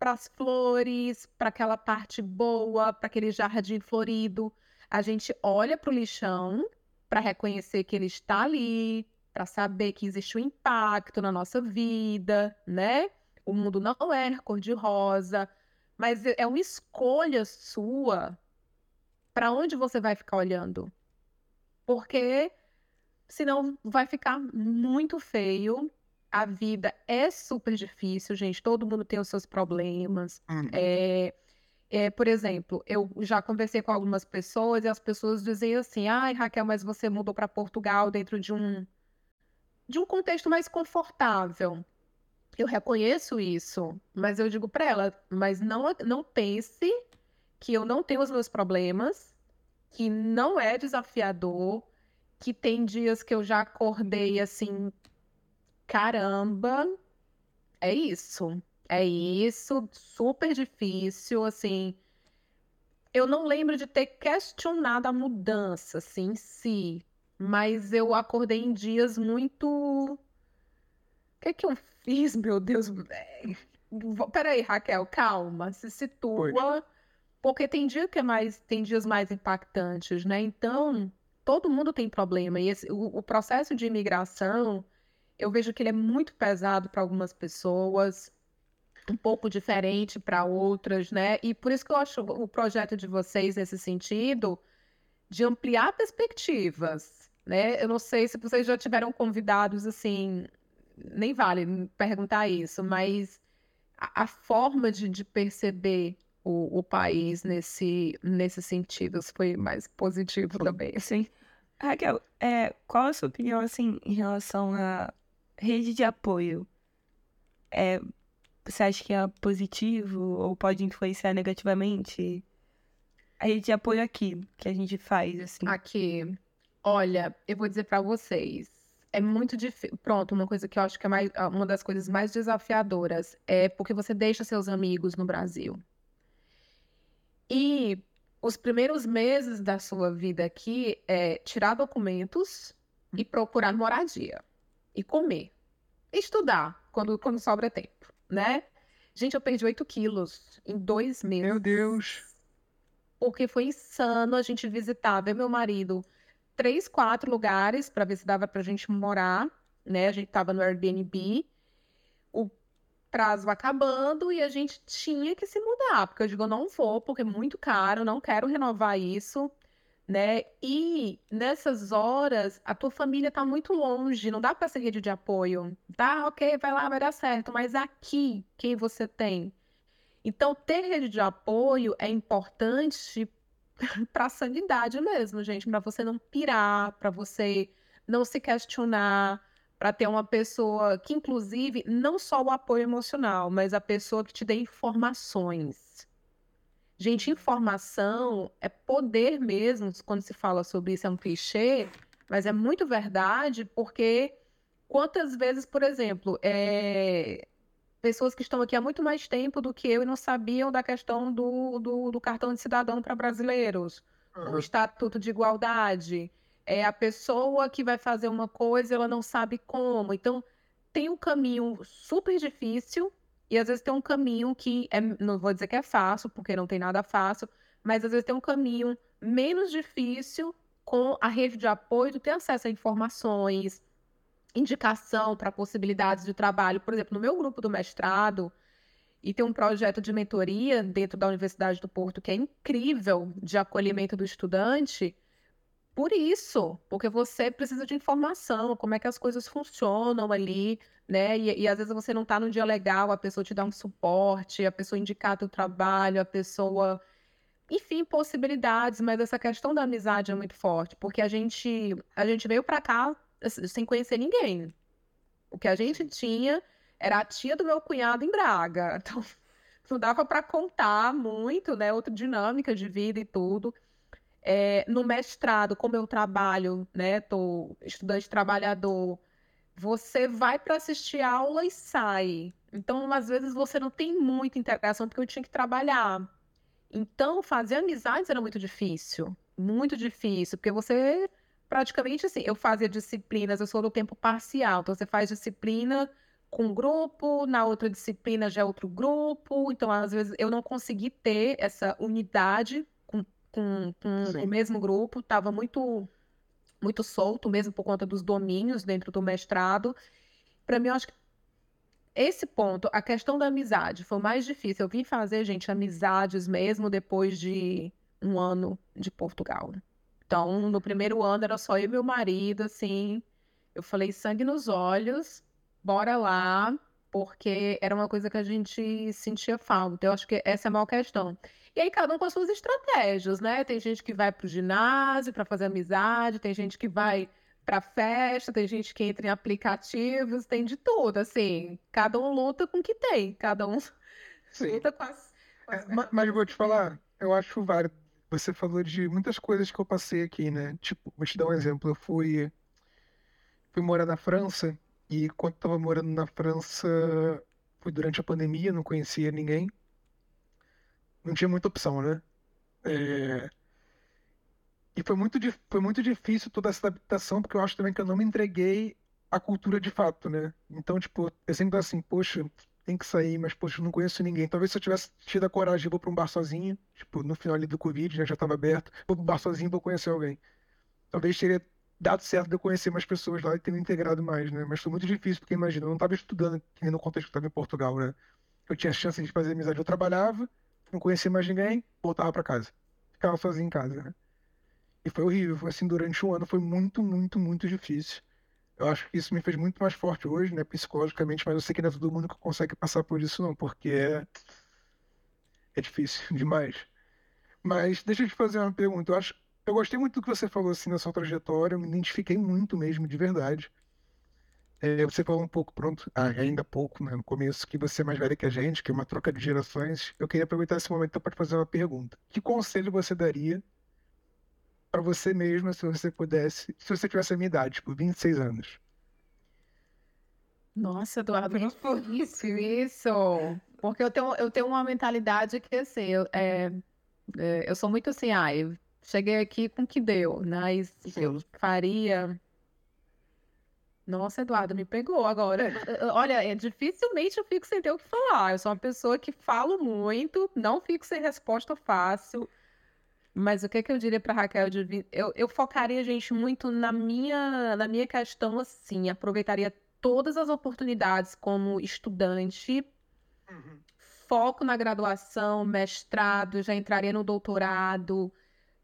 Speaker 3: as flores, para aquela parte boa, para aquele jardim florido. A gente olha para o lixão para reconhecer que ele está ali, para saber que existe um impacto na nossa vida, né? O mundo não é cor-de-rosa, mas é uma escolha sua para onde você vai ficar olhando. Porque senão vai ficar muito feio. A vida é super difícil, gente. Todo mundo tem os seus problemas.
Speaker 2: Uhum.
Speaker 3: É, é, por exemplo, eu já conversei com algumas pessoas e as pessoas diziam assim: ai, Raquel, mas você mudou para Portugal dentro de um, de um contexto mais confortável. Eu reconheço isso, mas eu digo para ela: mas não, não pense que eu não tenho os meus problemas, que não é desafiador, que tem dias que eu já acordei assim, caramba, é isso. É isso, super difícil, assim. Eu não lembro de ter questionado a mudança, assim, em si. Mas eu acordei em dias muito. O que é que eu fiz, meu Deus? É, peraí, Raquel, calma, se situa. Porque tem dia que é mais, tem dias mais impactantes, né? Então, todo mundo tem problema. E esse, o, o processo de imigração, eu vejo que ele é muito pesado para algumas pessoas um pouco diferente para outras, né? E por isso que eu acho o projeto de vocês nesse sentido de ampliar perspectivas, né? Eu não sei se vocês já tiveram convidados assim, nem vale perguntar isso, mas a, a forma de, de perceber o, o, país nesse, nesse sentido foi mais positivo também.
Speaker 1: Sim. Raquel, é, qual a sua opinião assim em relação à rede de apoio? É, você acha que é positivo ou pode influenciar negativamente? A rede de apoio aqui, que a gente faz, assim.
Speaker 3: Aqui. Olha, eu vou dizer para vocês. É muito difícil. Pronto, uma coisa que eu acho que é mais, uma das coisas mais desafiadoras é porque você deixa seus amigos no Brasil. E os primeiros meses da sua vida aqui é tirar documentos e procurar moradia. E comer. E estudar quando, quando sobra tempo né? Gente, eu perdi 8 quilos em dois meses.
Speaker 2: Meu Deus.
Speaker 3: Porque foi insano a gente visitar, ver meu marido, três, quatro lugares para ver se dava pra gente morar, né? A gente tava no Airbnb, prazo acabando e a gente tinha que se mudar, porque eu digo, eu não vou, porque é muito caro, não quero renovar isso né? E nessas horas a tua família está muito longe, não dá para ser rede de apoio. Tá, ok, vai lá, vai dar certo, mas aqui, quem você tem? Então, ter rede de apoio é importante para a sanidade mesmo, gente, para você não pirar, para você não se questionar, para ter uma pessoa que, inclusive, não só o apoio emocional, mas a pessoa que te dê informações Gente, informação é poder mesmo, quando se fala sobre isso, é um clichê, mas é muito verdade, porque quantas vezes, por exemplo, é... pessoas que estão aqui há muito mais tempo do que eu e não sabiam da questão do, do, do cartão de cidadão para brasileiros, uhum. o estatuto de igualdade, é a pessoa que vai fazer uma coisa ela não sabe como. Então, tem um caminho super difícil e às vezes tem um caminho que é, não vou dizer que é fácil, porque não tem nada fácil, mas às vezes tem um caminho menos difícil com a rede de apoio, de ter acesso a informações, indicação para possibilidades de trabalho. Por exemplo, no meu grupo do mestrado, e tem um projeto de mentoria dentro da Universidade do Porto que é incrível de acolhimento do estudante. Por isso, porque você precisa de informação, como é que as coisas funcionam ali, né? E, e às vezes você não está num dia legal, a pessoa te dá um suporte, a pessoa indicar teu trabalho, a pessoa. Enfim, possibilidades, mas essa questão da amizade é muito forte, porque a gente, a gente veio para cá sem conhecer ninguém. O que a gente tinha era a tia do meu cunhado em Braga. Então, não dava para contar muito, né? Outra dinâmica de vida e tudo. É, no mestrado, como eu trabalho, né? Tô estudante trabalhador, você vai para assistir aula e sai. Então, às vezes, você não tem muita integração porque eu tinha que trabalhar. Então, fazer amizades era muito difícil. Muito difícil, porque você praticamente assim, eu fazia disciplinas, eu sou do tempo parcial, então você faz disciplina com um grupo, na outra disciplina já é outro grupo, então às vezes eu não consegui ter essa unidade com, com, o mesmo grupo, estava muito muito solto, mesmo por conta dos domínios dentro do mestrado. Para mim, eu acho que esse ponto, a questão da amizade, foi o mais difícil. Eu vim fazer, gente, amizades mesmo depois de um ano de Portugal. Então, no primeiro ano era só eu e meu marido, assim. Eu falei sangue nos olhos, bora lá, porque era uma coisa que a gente sentia falta. Eu acho que essa é a maior questão. E aí, cada um com as suas estratégias, né? Tem gente que vai para o ginásio para fazer amizade, tem gente que vai para festa, tem gente que entra em aplicativos, tem de tudo, assim. Cada um luta com o que tem, cada um Sim. luta com as.
Speaker 2: Com as... É, mas, mas vou te falar, eu acho válido. Você falou de muitas coisas que eu passei aqui, né? Tipo, vou te dar um exemplo. Eu fui, fui morar na França e quando estava morando na França, foi durante a pandemia, não conhecia ninguém. Não tinha muita opção, né? É... E foi muito, foi muito difícil toda essa adaptação, porque eu acho também que eu não me entreguei à cultura de fato, né? Então, tipo, eu sempre assim, poxa, tem que sair, mas, poxa, não conheço ninguém. Talvez se eu tivesse tido a coragem, eu vou pra um bar sozinho, tipo, no final ali do Covid, né, já tava aberto, vou pra um bar sozinho, vou conhecer alguém. Talvez teria dado certo de eu conhecer mais pessoas lá e ter me integrado mais, né? Mas foi muito difícil, porque imagina, eu não tava estudando no contexto que eu tava em Portugal, né? Eu tinha chance de fazer amizade, eu trabalhava, não conhecia mais ninguém, voltava para casa. Ficava sozinho em casa, né? E foi horrível, foi assim, durante um ano foi muito, muito, muito difícil. Eu acho que isso me fez muito mais forte hoje, né, psicologicamente, mas eu sei que não é todo mundo que consegue passar por isso não, porque é, é difícil demais. Mas deixa eu te fazer uma pergunta. Eu acho, eu gostei muito do que você falou assim na sua trajetória, eu me identifiquei muito mesmo, de verdade. É, você falou um pouco, pronto, ainda pouco, né, no começo, que você é mais velha que a gente, que é uma troca de gerações. Eu queria aproveitar esse momento para te fazer uma pergunta. Que conselho você daria para você mesma se você pudesse, se você tivesse a minha idade, tipo, 26 anos?
Speaker 3: Nossa, Eduardo, é difícil isso. Porque eu tenho, eu tenho uma mentalidade que, assim, eu, é, é, eu sou muito assim, ah, eu cheguei aqui com o que deu, mas Sim. eu faria. Nossa, Eduardo, me pegou agora. Olha, é, dificilmente eu fico sem ter o que falar. Eu sou uma pessoa que falo muito, não fico sem resposta fácil. Mas o que, que eu diria para Raquel? Eu, eu focaria, gente, muito na minha, na minha questão, assim, aproveitaria todas as oportunidades como estudante, uhum. foco na graduação, mestrado, já entraria no doutorado,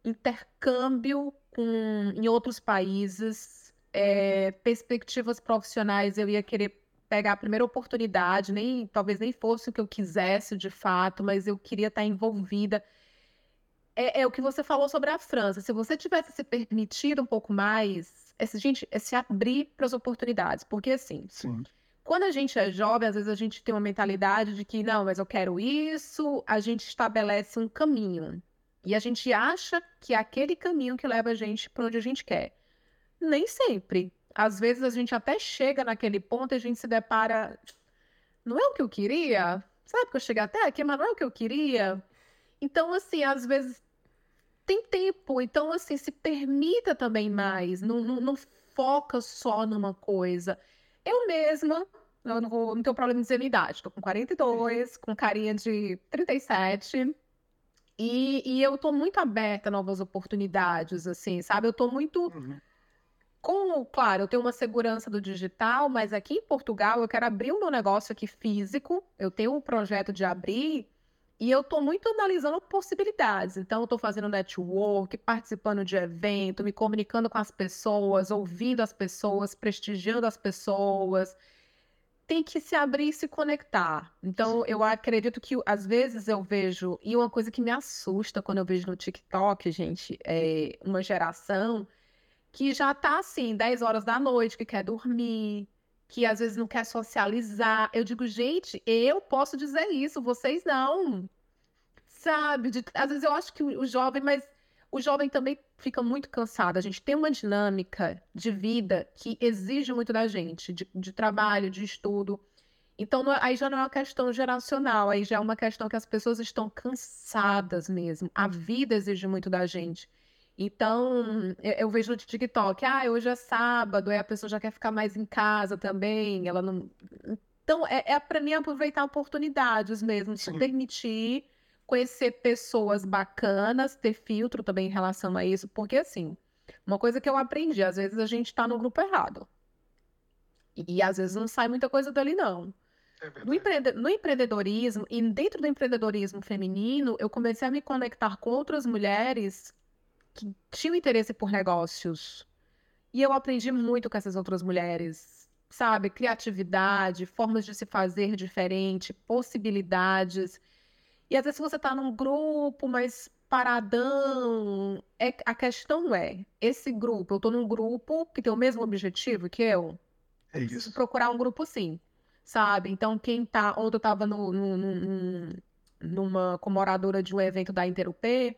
Speaker 3: intercâmbio com, em outros países, é, perspectivas profissionais, eu ia querer pegar a primeira oportunidade, nem talvez nem fosse o que eu quisesse de fato, mas eu queria estar envolvida é, é, o que você falou sobre a França. Se você tivesse se permitido um pouco mais, esse, gente, é se abrir para as oportunidades. Porque, assim,
Speaker 2: Sim.
Speaker 3: quando a gente é jovem, às vezes a gente tem uma mentalidade de que, não, mas eu quero isso, a gente estabelece um caminho. E a gente acha que é aquele caminho que leva a gente para onde a gente quer. Nem sempre. Às vezes a gente até chega naquele ponto e a gente se depara. Não é o que eu queria? Sabe que eu cheguei até aqui, mas não é o que eu queria? Então, assim, às vezes tem tempo. Então, assim, se permita também mais. Não, não, não foca só numa coisa. Eu mesma, eu não, vou, não tenho problema em dizer minha idade. Estou com 42, com carinha de 37. E, e eu estou muito aberta a novas oportunidades, assim, sabe? Eu estou muito. Uhum. Com, claro, eu tenho uma segurança do digital, mas aqui em Portugal eu quero abrir o meu negócio aqui físico. Eu tenho um projeto de abrir e eu estou muito analisando possibilidades. Então, eu estou fazendo network, participando de evento, me comunicando com as pessoas, ouvindo as pessoas, prestigiando as pessoas. Tem que se abrir e se conectar. Então, eu acredito que às vezes eu vejo, e uma coisa que me assusta quando eu vejo no TikTok, gente, é uma geração que já está assim, 10 horas da noite, que quer dormir, que às vezes não quer socializar. Eu digo, gente, eu posso dizer isso, vocês não. Sabe? De, às vezes eu acho que o, jovem, mas o jovem também fica muito cansado. A gente tem uma dinâmica de vida que exige muito da gente, de, de trabalho, de estudo. Então, é, aí já não é uma questão geracional, aí já é uma questão que as pessoas estão cansadas mesmo. A vida exige muito da gente. Então, eu, eu, vejo no TikTok, ah, hoje é sábado, aí a pessoa já quer ficar mais em casa também, ela não. Então, é, é para mim aproveitar oportunidades mesmo, se permitir conhecer pessoas bacanas, ter filtro também em relação a isso, porque assim, uma coisa que eu aprendi, às vezes a gente tá no grupo errado. E às vezes não sai muita coisa dali, não. É no, empre... no empreendedorismo e dentro do empreendedorismo feminino, eu comecei a me conectar com outras mulheres que tinham interesse por negócios. E eu aprendi muito com essas outras mulheres, sabe? Criatividade, formas de se fazer diferente, possibilidades. E às vezes você está num grupo mais paradão, é, a questão é, esse grupo, eu estou num grupo que tem o mesmo objetivo que eu?
Speaker 2: É isso.
Speaker 3: Procurar um grupo sim sabe? Então, quem tá. Ontem eu estava no, no, no, numa comemoradora de um evento da Interupê,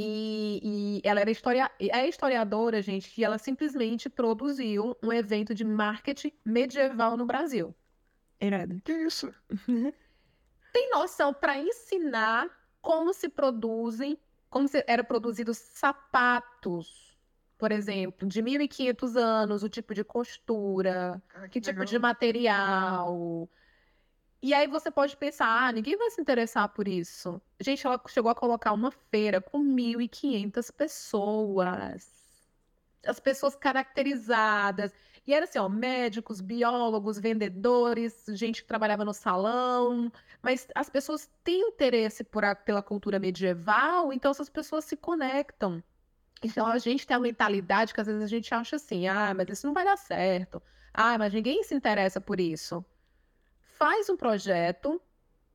Speaker 3: e, e, ela era historia, é historiadora, gente, que ela simplesmente produziu um evento de marketing medieval no Brasil.
Speaker 2: Irado. Que isso?
Speaker 3: Tem noção para ensinar como se produzem, como se era produzidos sapatos por exemplo, de 1.500 anos, o tipo de costura, ah, que, que tipo de material. E aí você pode pensar, ah, ninguém vai se interessar por isso. Gente, ela chegou a colocar uma feira com 1.500 pessoas. As pessoas caracterizadas. E era assim, ó, médicos, biólogos, vendedores, gente que trabalhava no salão. Mas as pessoas têm interesse por a, pela cultura medieval, então essas pessoas se conectam. Então a gente tem a mentalidade que às vezes a gente acha assim, ah, mas isso não vai dar certo. Ah, mas ninguém se interessa por isso. Faz um projeto,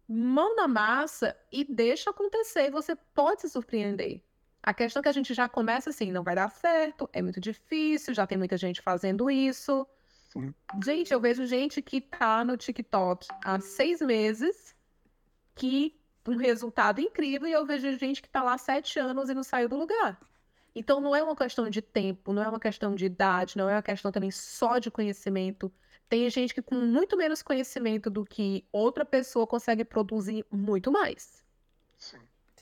Speaker 3: mão na massa e deixa acontecer. Você pode se surpreender. A questão é que a gente já começa assim, não vai dar certo, é muito difícil, já tem muita gente fazendo isso. Sim. Gente, eu vejo gente que tá no TikTok há seis meses que um resultado incrível e eu vejo gente que tá lá há sete anos e não saiu do lugar. Então não é uma questão de tempo, não é uma questão de idade, não é uma questão também só de conhecimento. Tem gente que com muito menos conhecimento do que outra pessoa consegue produzir muito mais. Sim.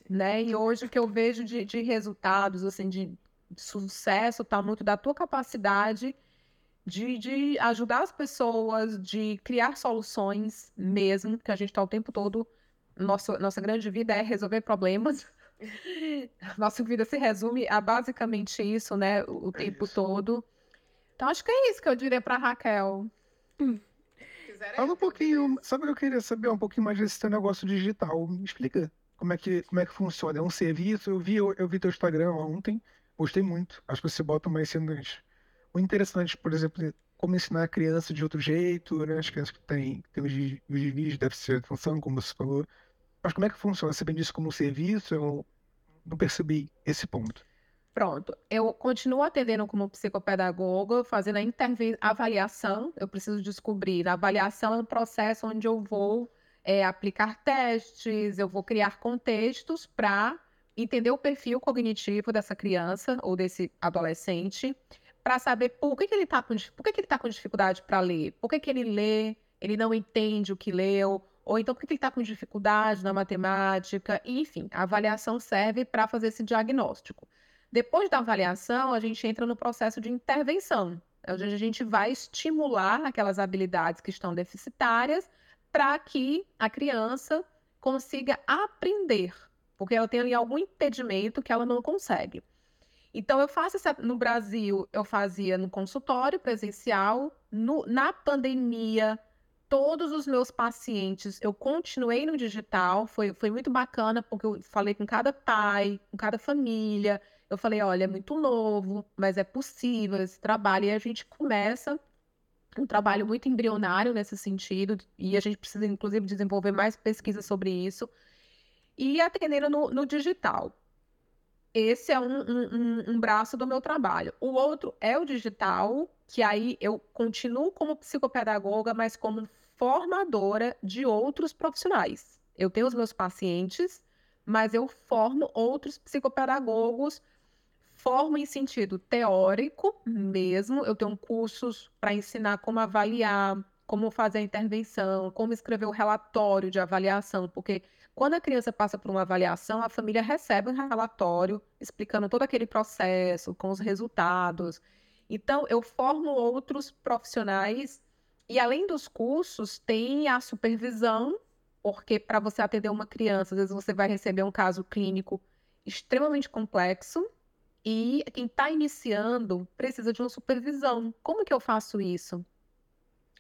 Speaker 3: Né? E hoje o que eu vejo de, de resultados, assim, de, de sucesso, está muito da tua capacidade de, de ajudar as pessoas, de criar soluções mesmo, que a gente está o tempo todo. Nossa, nossa grande vida é resolver problemas. Nossa vida se resume a basicamente isso, né? O, é tempo isso. todo. Então, acho que é isso que eu diria para Raquel.
Speaker 2: Fala um pouquinho, sabe o que eu queria saber um pouquinho mais desse teu negócio digital? Me explica como é que, como é que funciona. É um serviço? Eu vi, eu, eu vi teu Instagram ontem, gostei muito. Acho que você bota mais cenas muito interessantes, por exemplo, como ensinar a criança de outro jeito, né? As crianças que têm, têm os, os vídeos deve ser atenção, como você falou. Mas como é que funciona? Você vende isso como um serviço? Eu não percebi esse ponto.
Speaker 3: Pronto, eu continuo atendendo como psicopedagoga, fazendo a avaliação. Eu preciso descobrir. A avaliação é um processo onde eu vou é, aplicar testes, eu vou criar contextos para entender o perfil cognitivo dessa criança ou desse adolescente, para saber por que, que ele está com, por que que ele tá com dificuldade para ler, por que, que ele lê, ele não entende o que leu, ou então porque ele está com dificuldade na matemática, enfim, a avaliação serve para fazer esse diagnóstico. Depois da avaliação, a gente entra no processo de intervenção, onde a gente vai estimular aquelas habilidades que estão deficitárias para que a criança consiga aprender, porque ela tem ali algum impedimento que ela não consegue. Então, eu faço essa, no Brasil, eu fazia no consultório presencial, no, na pandemia, todos os meus pacientes, eu continuei no digital, foi, foi muito bacana, porque eu falei com cada pai, com cada família. Eu falei, olha, é muito novo, mas é possível esse trabalho. E a gente começa um trabalho muito embrionário nesse sentido, e a gente precisa, inclusive, desenvolver mais pesquisa sobre isso. E atendendo no, no digital. Esse é um, um, um braço do meu trabalho. O outro é o digital, que aí eu continuo como psicopedagoga, mas como formadora de outros profissionais. Eu tenho os meus pacientes, mas eu formo outros psicopedagogos, formo em sentido teórico mesmo. Eu tenho cursos para ensinar como avaliar, como fazer a intervenção, como escrever o relatório de avaliação, porque quando a criança passa por uma avaliação, a família recebe um relatório explicando todo aquele processo, com os resultados. Então, eu formo outros profissionais e além dos cursos, tem a supervisão, porque para você atender uma criança, às vezes você vai receber um caso clínico extremamente complexo e quem está iniciando precisa de uma supervisão. Como que eu faço isso?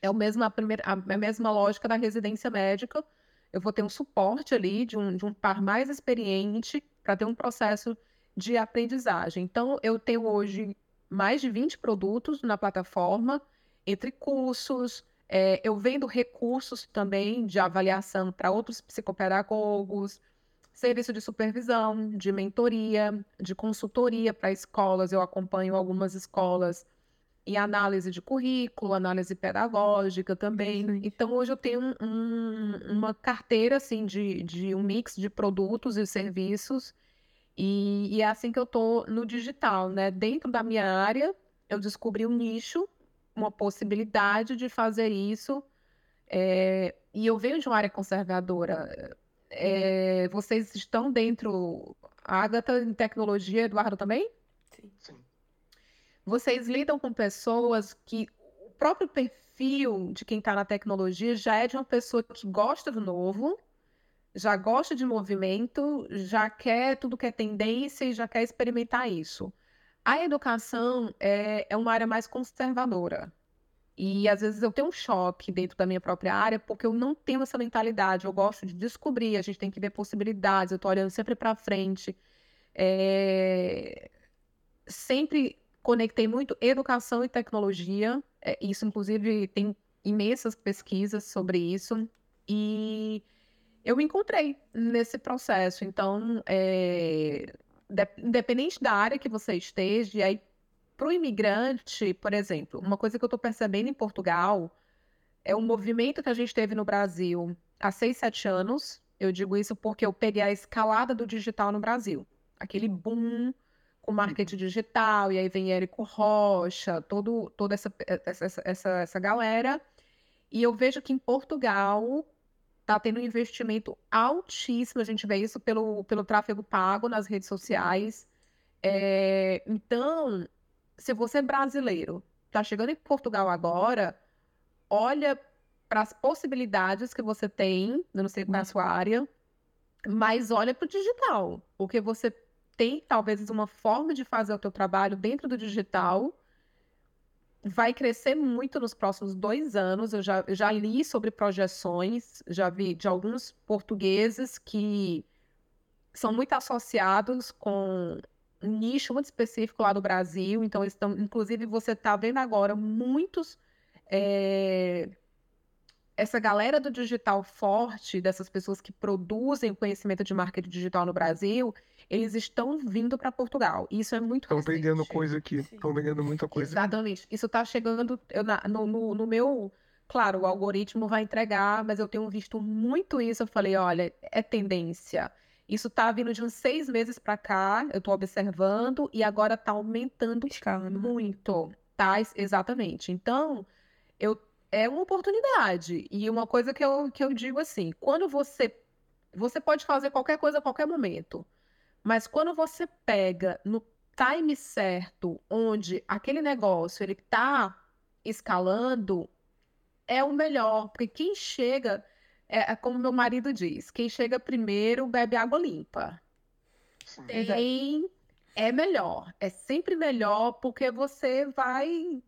Speaker 3: É a mesma, a primeira, a mesma lógica da residência médica. Eu vou ter um suporte ali de um, de um par mais experiente para ter um processo de aprendizagem. Então, eu tenho hoje mais de 20 produtos na plataforma, entre cursos, é, eu vendo recursos também de avaliação para outros psicopedagogos, serviço de supervisão, de mentoria, de consultoria para escolas. Eu acompanho algumas escolas em análise de currículo, análise pedagógica também. Então, hoje eu tenho um, um, uma carteira assim, de, de um mix de produtos e serviços e, e é assim que eu estou no digital, né? Dentro da minha área, eu descobri um nicho, uma possibilidade de fazer isso. É, e eu venho de uma área conservadora. É, vocês estão dentro. Agatha em tecnologia, Eduardo também?
Speaker 2: Sim. Sim.
Speaker 3: Vocês lidam com pessoas que o próprio perfil de quem está na tecnologia já é de uma pessoa que gosta do novo, já gosta de movimento, já quer tudo que é tendência e já quer experimentar isso. A educação é, é uma área mais conservadora. E às vezes eu tenho um choque dentro da minha própria área, porque eu não tenho essa mentalidade. Eu gosto de descobrir, a gente tem que ver possibilidades, eu estou olhando sempre para frente. É... Sempre conectei muito educação e tecnologia. É, isso, inclusive, tem imensas pesquisas sobre isso. E eu me encontrei nesse processo. Então, é, independente da área que você esteja, aí para o imigrante, por exemplo, uma coisa que eu estou percebendo em Portugal é um movimento que a gente teve no Brasil há seis, sete anos. Eu digo isso porque eu peguei a escalada do digital no Brasil. Aquele boom com marketing digital, e aí vem Érico Rocha, todo, toda essa, essa, essa, essa galera. E eu vejo que em Portugal está tendo um investimento altíssimo, a gente vê isso pelo, pelo tráfego pago nas redes sociais. É, então, se você é brasileiro, está chegando em Portugal agora, olha para as possibilidades que você tem, eu não sei na sua área, mas olha para o digital, porque você tem talvez uma forma de fazer o teu trabalho dentro do digital vai crescer muito nos próximos dois anos. Eu já, já li sobre projeções, já vi de alguns portugueses que são muito associados com nicho muito específico lá do Brasil. Então, estão, inclusive, você está vendo agora muitos. É, essa galera do digital forte, dessas pessoas que produzem conhecimento de marketing digital no Brasil, eles estão vindo para Portugal. Isso é muito
Speaker 2: Estão vendendo coisa aqui. Estão vendendo muita coisa.
Speaker 3: Exatamente. Isso está chegando eu, na, no, no, no, meu. Claro, o algoritmo vai entregar, mas eu tenho visto muito isso. Eu falei, olha, é tendência. Isso está vindo de uns seis meses para cá, eu estou observando, e agora está aumentando Escala. muito. Tá? Exatamente. Então, eu, é uma oportunidade. E uma coisa que eu, que eu digo assim: quando você. Você pode fazer qualquer coisa a qualquer momento. Mas quando você pega no time certo, onde aquele negócio ele está escalando, é o melhor, porque quem chega, é, é, como meu marido diz, quem chega primeiro bebe água limpa. Tem, é melhor, é sempre melhor, porque você vai.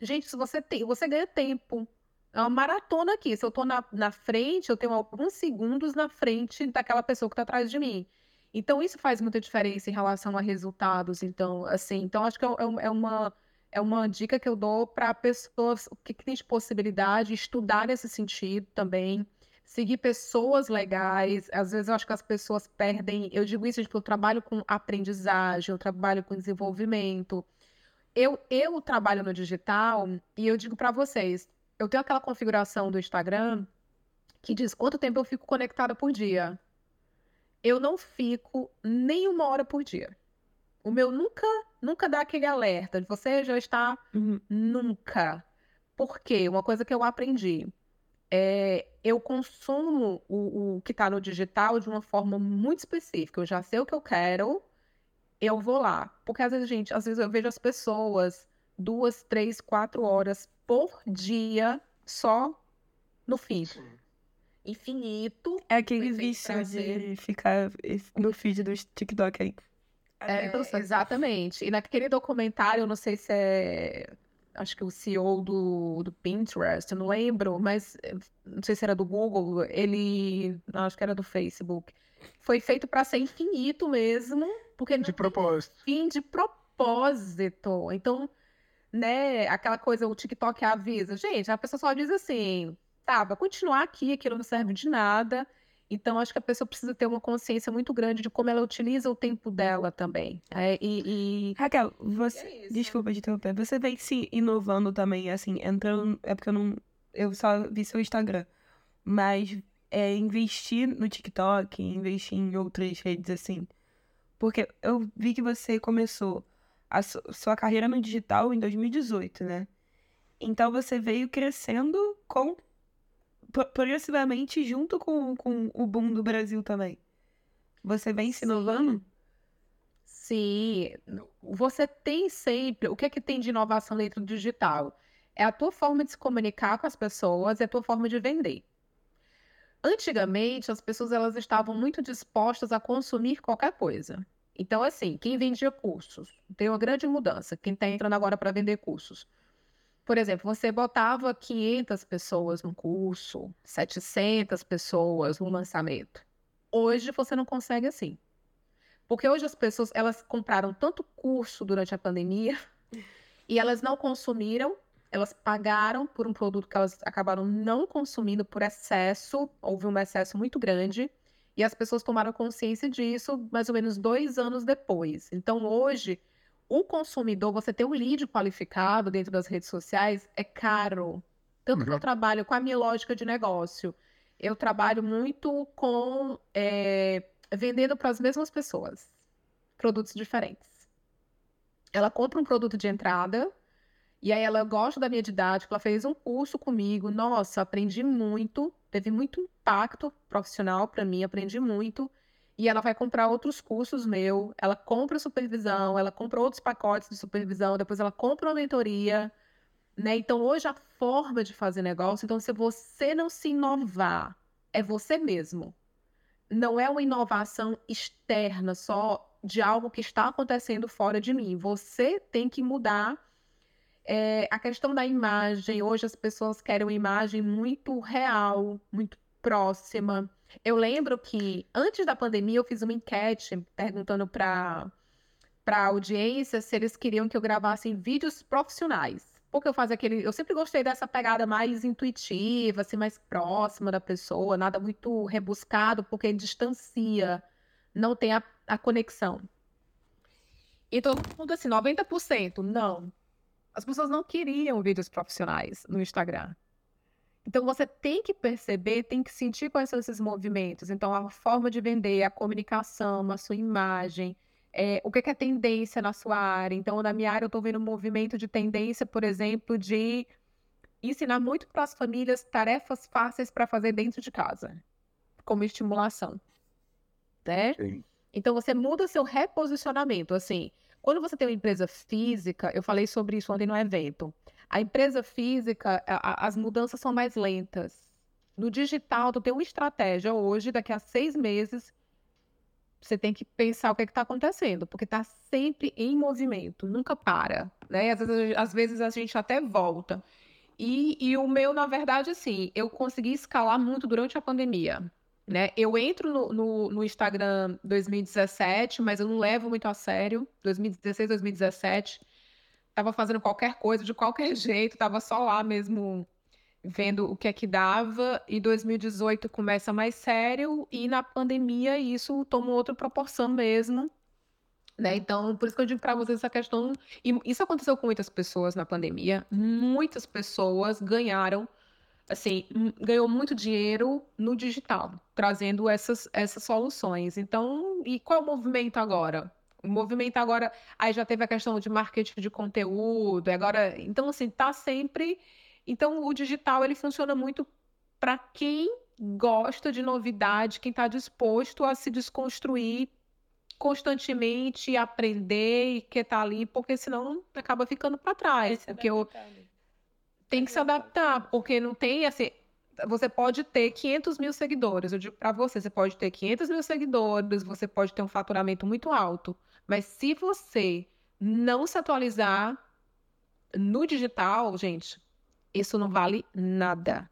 Speaker 3: Gente, se você tem, você ganha tempo. É uma maratona aqui. Se eu estou na, na frente, eu tenho alguns segundos na frente daquela pessoa que está atrás de mim. Então, isso faz muita diferença em relação a resultados. Então, assim, então acho que é, é, é uma, é uma dica que eu dou para pessoas que, que têm possibilidade, estudar nesse sentido também, seguir pessoas legais. Às vezes eu acho que as pessoas perdem. Eu digo isso, tipo, eu trabalho com aprendizagem, eu trabalho com desenvolvimento. Eu, eu trabalho no digital e eu digo para vocês, eu tenho aquela configuração do Instagram que diz quanto tempo eu fico conectada por dia eu não fico nem uma hora por dia. O meu nunca, nunca dá aquele alerta. Você já está uhum. nunca. Por quê? Uma coisa que eu aprendi. É, eu consumo o, o que está no digital de uma forma muito específica. Eu já sei o que eu quero, eu vou lá. Porque às vezes, gente, às vezes eu vejo as pessoas duas, três, quatro horas por dia só no feed. Infinito.
Speaker 1: É aquele vício de ficar no feed do TikTok aí.
Speaker 3: É, exatamente. E naquele documentário, eu não sei se é acho que o CEO do, do Pinterest, eu não lembro, mas eh, não sei se era do Google, ele, não, acho que era do Facebook. Foi feito para ser infinito mesmo, porque
Speaker 2: de propósito.
Speaker 3: Fim de propósito. Então, né, aquela coisa, o TikTok avisa. Gente, a pessoa só diz assim, tá, vai continuar aqui, aquilo não serve de nada. Então, acho que a pessoa precisa ter uma consciência muito grande de como ela utiliza o tempo dela também. É, e,
Speaker 1: e, Raquel, você. É desculpa de interromper. Você vem se inovando também, assim, entrando. É porque eu não. Eu só vi seu Instagram. Mas é investir no TikTok, investir em outras redes, assim. Porque eu vi que você começou a sua carreira no digital em 2018, né? Então você veio crescendo com progressivamente junto com, com o boom do Brasil também. Você vem se inovando?
Speaker 3: Sim, você tem sempre. O que é que tem de inovação dentro do digital? É a tua forma de se comunicar com as pessoas, é a tua forma de vender. Antigamente, as pessoas elas estavam muito dispostas a consumir qualquer coisa. Então, assim, quem vendia cursos, tem uma grande mudança. Quem está entrando agora para vender cursos por exemplo, você botava 500 pessoas no curso, 700 pessoas no lançamento. Hoje você não consegue assim. Porque hoje as pessoas, elas compraram tanto curso durante a pandemia e elas não consumiram, elas pagaram por um produto que elas acabaram não consumindo por excesso, houve um excesso muito grande, e as pessoas tomaram consciência disso mais ou menos dois anos depois. Então, hoje, o consumidor, você ter um lead qualificado dentro das redes sociais é caro. Tanto que eu uhum. trabalho com a minha lógica de negócio. Eu trabalho muito com é, vendendo para as mesmas pessoas produtos diferentes. Ela compra um produto de entrada e aí ela gosta da minha didática, ela fez um curso comigo. Nossa, aprendi muito, teve muito impacto profissional para mim, aprendi muito e ela vai comprar outros cursos meu, ela compra supervisão, ela compra outros pacotes de supervisão, depois ela compra uma mentoria, né? Então hoje a forma de fazer negócio, então se você não se inovar, é você mesmo. Não é uma inovação externa só de algo que está acontecendo fora de mim. Você tem que mudar é, a questão da imagem. Hoje as pessoas querem uma imagem muito real, muito próxima. Eu lembro que antes da pandemia eu fiz uma enquete perguntando para para audiência se eles queriam que eu gravasse vídeos profissionais. Porque eu fazia aquele, eu sempre gostei dessa pegada mais intuitiva, assim, mais próxima da pessoa, nada muito rebuscado, porque distancia, não tem a, a conexão. E todo mundo assim, 90%, não. As pessoas não queriam vídeos profissionais no Instagram. Então você tem que perceber, tem que sentir quais são esses movimentos. Então a forma de vender, a comunicação, a sua imagem, é, o que é tendência na sua área. Então na minha área eu estou vendo um movimento de tendência, por exemplo, de ensinar muito para as famílias tarefas fáceis para fazer dentro de casa, como estimulação, né? Sim. Então você muda seu reposicionamento, assim. Quando você tem uma empresa física, eu falei sobre isso ontem no evento. A empresa física, a, as mudanças são mais lentas. No digital, tu tem uma estratégia hoje, daqui a seis meses, você tem que pensar o que é está acontecendo, porque está sempre em movimento, nunca para, né? Às vezes, às vezes a gente até volta. E, e, o meu, na verdade, assim, eu consegui escalar muito durante a pandemia. Né? Eu entro no, no, no, Instagram 2017, mas eu não levo muito a sério. 2016, 2017 estava fazendo qualquer coisa de qualquer jeito, estava só lá mesmo vendo o que é que dava. E 2018 começa mais sério e na pandemia isso toma outra proporção mesmo. Né? Então, por isso que eu digo para vocês essa questão. E isso aconteceu com muitas pessoas na pandemia. Muitas pessoas ganharam, assim, ganhou muito dinheiro no digital, trazendo essas, essas soluções. Então, e qual é o movimento agora? O movimento agora, aí já teve a questão de marketing de conteúdo, agora, então assim, tá sempre, então o digital ele funciona muito para quem gosta de novidade, quem está disposto a se desconstruir constantemente, aprender e que tá ali, porque senão acaba ficando para trás, porque eu tem que se adaptar, porque não tem assim, você pode ter 500 mil seguidores. Eu digo para você, você pode ter 500 mil seguidores, você pode ter um faturamento muito alto. Mas se você não se atualizar, no digital, gente, isso não vale nada.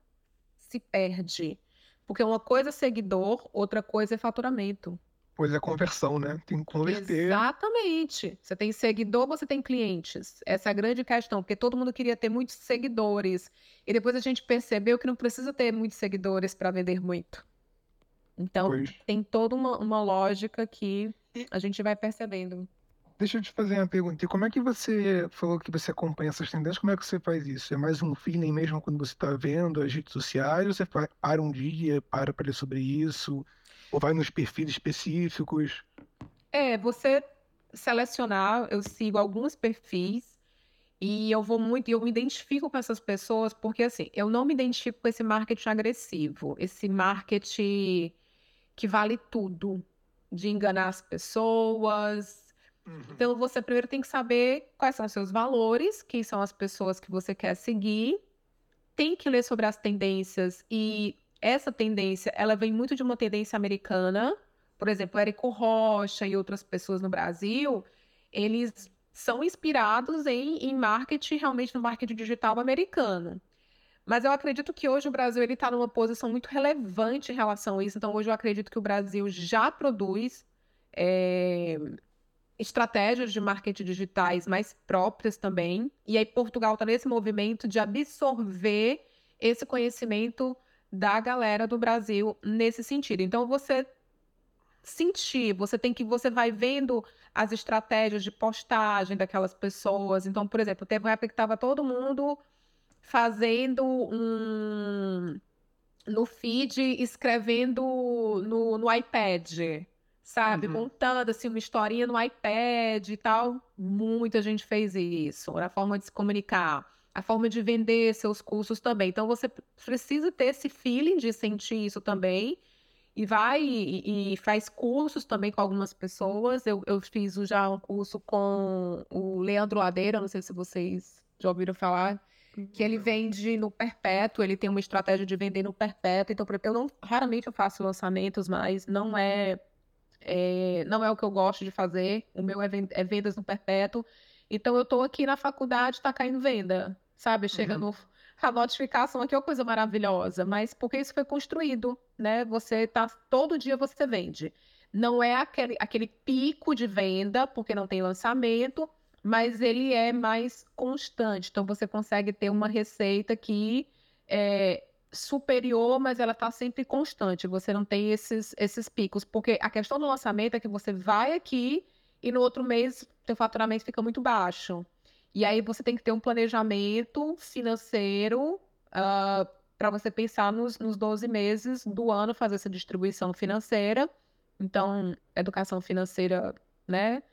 Speaker 3: Se perde. Porque uma coisa é seguidor, outra coisa é faturamento.
Speaker 2: Pois é, conversão, né? Tem que converter.
Speaker 3: Exatamente. Você tem seguidor, você tem clientes. Essa é a grande questão, porque todo mundo queria ter muitos seguidores. E depois a gente percebeu que não precisa ter muitos seguidores para vender muito. Então,
Speaker 2: Pois.
Speaker 3: tem toda uma, uma lógica que a gente vai percebendo.
Speaker 2: Deixa eu te fazer uma pergunta. E como é que você falou que você acompanha essas tendências? Como é que você faz isso? É mais um feeling mesmo quando você está vendo as redes sociais? Ou você para um dia, para para ler sobre isso? Ou vai nos perfis específicos?
Speaker 3: É, você selecionar, eu sigo alguns perfis e eu vou muito, e eu me identifico com essas pessoas, porque assim, eu não me identifico com esse marketing agressivo, esse marketing que vale tudo, de enganar as pessoas. Então você primeiro tem que saber quais são os seus valores, quem são as pessoas que você quer seguir, tem que ler sobre as tendências e essa tendência, ela vem muito de uma tendência americana, por exemplo, Érico Rocha e outras pessoas no Brasil, eles são inspirados em, em marketing, realmente no marketing digital americano. Mas eu acredito que hoje o Brasil ele está numa posição muito relevante em relação a isso. Então, hoje eu acredito que o Brasil já produz é, estratégias de marketing digitais mais próprias também. E aí Portugal está nesse movimento de absorver esse conhecimento da galera do Brasil nesse sentido. Então, você sentir, você tem que, você vai vendo as estratégias de postagem daquelas pessoas. Então, por exemplo, teve uma época que estava todo mundo fazendo um no feed, escrevendo no, no iPad, sabe?
Speaker 2: Uhum.
Speaker 3: Montando assim uma historinha no iPad e tal. Muita gente fez isso. Era a forma de se comunicar, a forma de vender seus cursos também. Então você precisa ter esse feeling de sentir isso também. E vai e, e faz cursos também com algumas pessoas. Eu, eu fiz já um curso com o Leandro Ladeira, não sei se vocês já ouviram falar que ele vende no perpétuo, ele tem uma estratégia de vender no perpétuo. Então, eu não, raramente eu faço lançamentos, mas não é, é, não é o que eu gosto de fazer. O meu é, é vendas no perpétuo. Então, eu estou aqui na faculdade, está caindo venda, sabe? Chega
Speaker 2: Uhum.
Speaker 3: no, a notificação aqui é uma coisa maravilhosa, mas porque isso foi construído, né? Você tá todo dia você vende. Não é aquele, aquele pico de venda, porque não tem lançamento, mas ele é mais constante. Então você consegue ter uma receita que é superior, mas ela está sempre constante. Você não tem esses, esses picos, porque a questão do lançamento é que você vai aqui e no outro mês teu faturamento fica muito baixo. E aí você tem que ter um planejamento financeiro para você pensar nos, nos 12 meses do ano, fazer essa distribuição financeira. Então, educação financeira, né?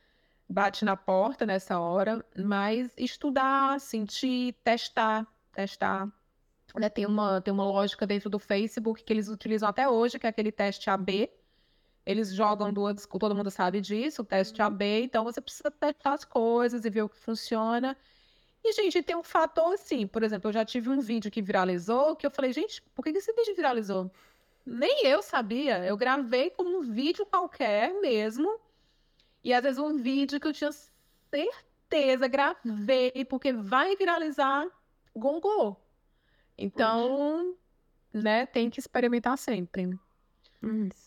Speaker 3: Bate na porta nessa hora, mas estudar, sentir, testar, testar. Né, Tem uma, tem uma lógica dentro do Facebook que eles utilizam até hoje, que é aquele teste AB. Eles jogam duas, todo mundo sabe disso, o teste AB, então você precisa testar as coisas e ver o que funciona. E, gente, tem um fator assim, por exemplo, eu já tive um vídeo que viralizou, que eu falei, gente, por que esse vídeo viralizou? Nem eu sabia. Eu gravei como um vídeo qualquer mesmo. E às vezes um vídeo que eu tinha certeza, gravei, porque vai viralizar, gongou. Então, né, tem que experimentar sempre.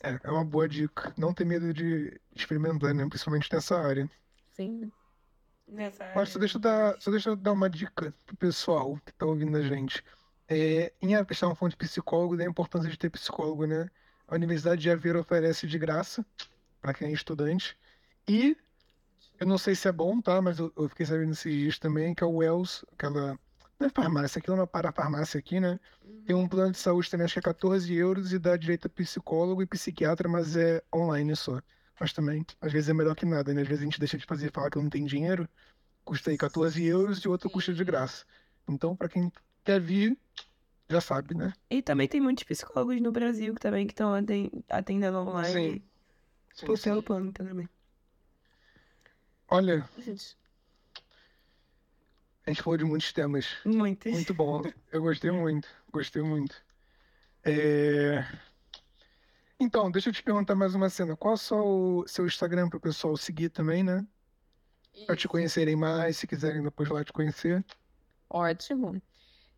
Speaker 2: É, é uma boa dica. Não ter medo de experimentar, né? Principalmente nessa área.
Speaker 3: Sim.
Speaker 1: Nessa
Speaker 2: Mas só
Speaker 1: área.
Speaker 2: deixa eu dar, só deixa eu dar uma dica pro pessoal que tá ouvindo a gente. É, em a questão fonte de psicólogo, da importância de ter psicólogo, né? A Universidade de Aveiro oferece de graça para quem é estudante. E eu não sei se é bom, tá? Mas eu, eu fiquei sabendo esses dias também que a Wells, aquela. Não é farmácia, aquilo é uma parafarmácia aqui, né? Tem um plano de saúde também, acho que é 14 euros e dá direito a psicólogo e psiquiatra, mas é online só. Mas também, às vezes é melhor que nada, né? Às vezes a gente deixa de fazer falar que não tem dinheiro, custa aí 14 euros e o outro custa de graça. Então, pra quem quer vir, já sabe, né?
Speaker 1: E também tem muitos psicólogos no Brasil que também que estão atendendo online
Speaker 2: Sim. Sim,
Speaker 1: por
Speaker 2: sim.
Speaker 1: pelo plano também.
Speaker 2: Olha, a gente falou de muitos temas.
Speaker 1: Muitos.
Speaker 2: Muito bom. Eu gostei muito. Gostei muito. É, Então, deixa eu te perguntar mais uma cena. Qual é o seu, seu Instagram para o pessoal seguir também, né? Para te conhecerem mais, se quiserem depois lá te conhecer.
Speaker 3: Ótimo.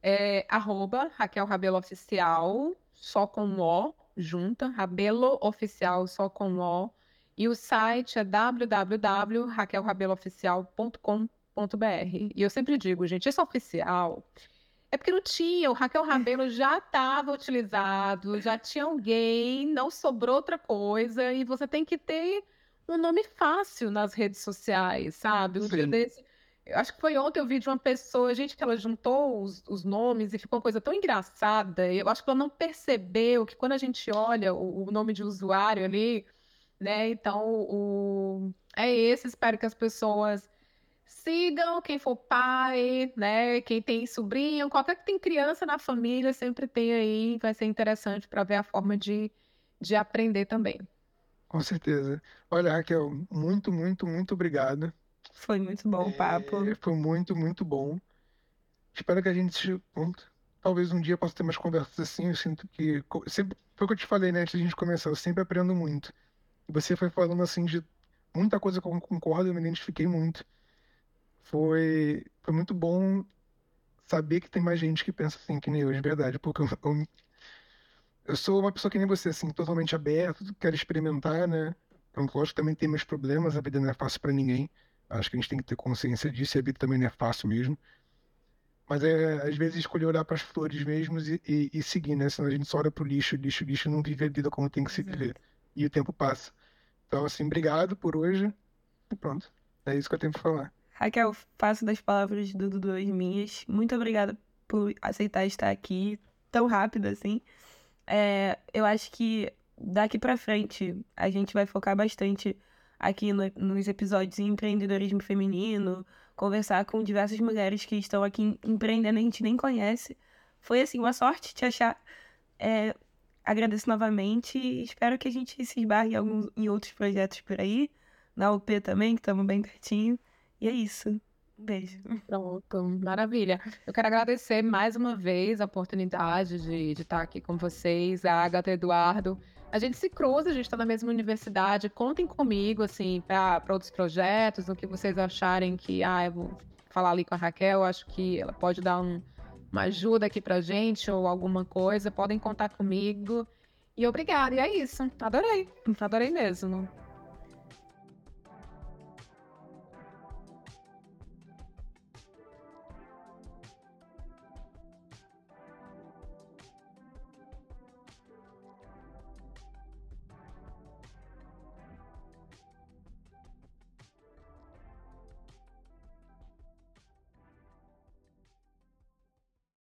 Speaker 3: É, arroba Raquel Rabelo Oficial, só com O, junta, Rabelo Oficial, só com O. E o site é www.raquelrabeloficial.com.br. E eu sempre digo, gente, esse oficial é porque não tinha, o Raquel Rabelo já estava utilizado, já tinha alguém, não sobrou outra coisa, e você tem que ter um nome fácil nas redes sociais, sabe? Um dia desse, acho que foi ontem eu vi de uma pessoa, gente, que ela juntou os, os, nomes e ficou uma coisa tão engraçada. Eu acho que ela não percebeu que quando a gente olha o, o nome de usuário ali, né? Então, o, é esse. Espero que as pessoas sigam quem for pai, né? Quem tem sobrinho, qualquer que tem criança na família, sempre tem aí, vai ser interessante para ver a forma de, de aprender também.
Speaker 2: Com certeza. Olha, Raquel, muito, muito, muito obrigado.
Speaker 1: Foi muito bom o papo.
Speaker 2: É, foi muito, muito bom. Espero que a gente, talvez um dia possa ter mais conversas assim. Eu sinto que, sempre, foi o que eu te falei, né, antes da gente começar, eu sempre aprendo muito. Você foi falando assim de muita coisa que eu concordo, eu me identifiquei muito foi, foi muito bom saber que tem mais gente que pensa assim, que nem eu, de verdade, porque eu, eu, eu sou uma pessoa que nem você, assim, totalmente aberto, quero experimentar, né? Eu, lógico, também tem meus problemas, a vida não é fácil para ninguém. Acho que a gente tem que ter consciência disso, e a vida também não é fácil mesmo. Mas é, às vezes, escolher olhar para as flores mesmo e, e, e, seguir, né? Senão a gente só olha para o lixo, lixo, lixo, não vive a vida como tem que se viver. E o tempo passa. Então, assim, obrigado por hoje. E pronto. É isso que eu tenho para falar.
Speaker 1: Raquel, faço das palavras do Dudu as minhas. Muito obrigada por aceitar estar aqui tão rápido assim. É, eu acho que daqui para frente a gente vai focar bastante aqui no, nos episódios em empreendedorismo feminino, conversar com diversas mulheres que estão aqui empreendendo, a gente nem conhece. Foi assim, uma sorte te achar. É, agradeço novamente e espero que a gente se esbarre em, alguns, em outros projetos por aí. Na UP também, que estamos bem pertinho. E é isso. Beijo.
Speaker 3: Pronto, maravilha. Eu quero agradecer mais uma vez a oportunidade de, de estar aqui com vocês, a Agatha Eduardo. A gente se cruza, a gente está na mesma universidade. Contem comigo, assim, para outros projetos, o que vocês acharem que, ah, eu vou falar ali com a Raquel, acho que ela pode dar um, uma ajuda aqui pra gente ou alguma coisa. Podem contar comigo. E obrigada. E é isso. Adorei. Adorei mesmo.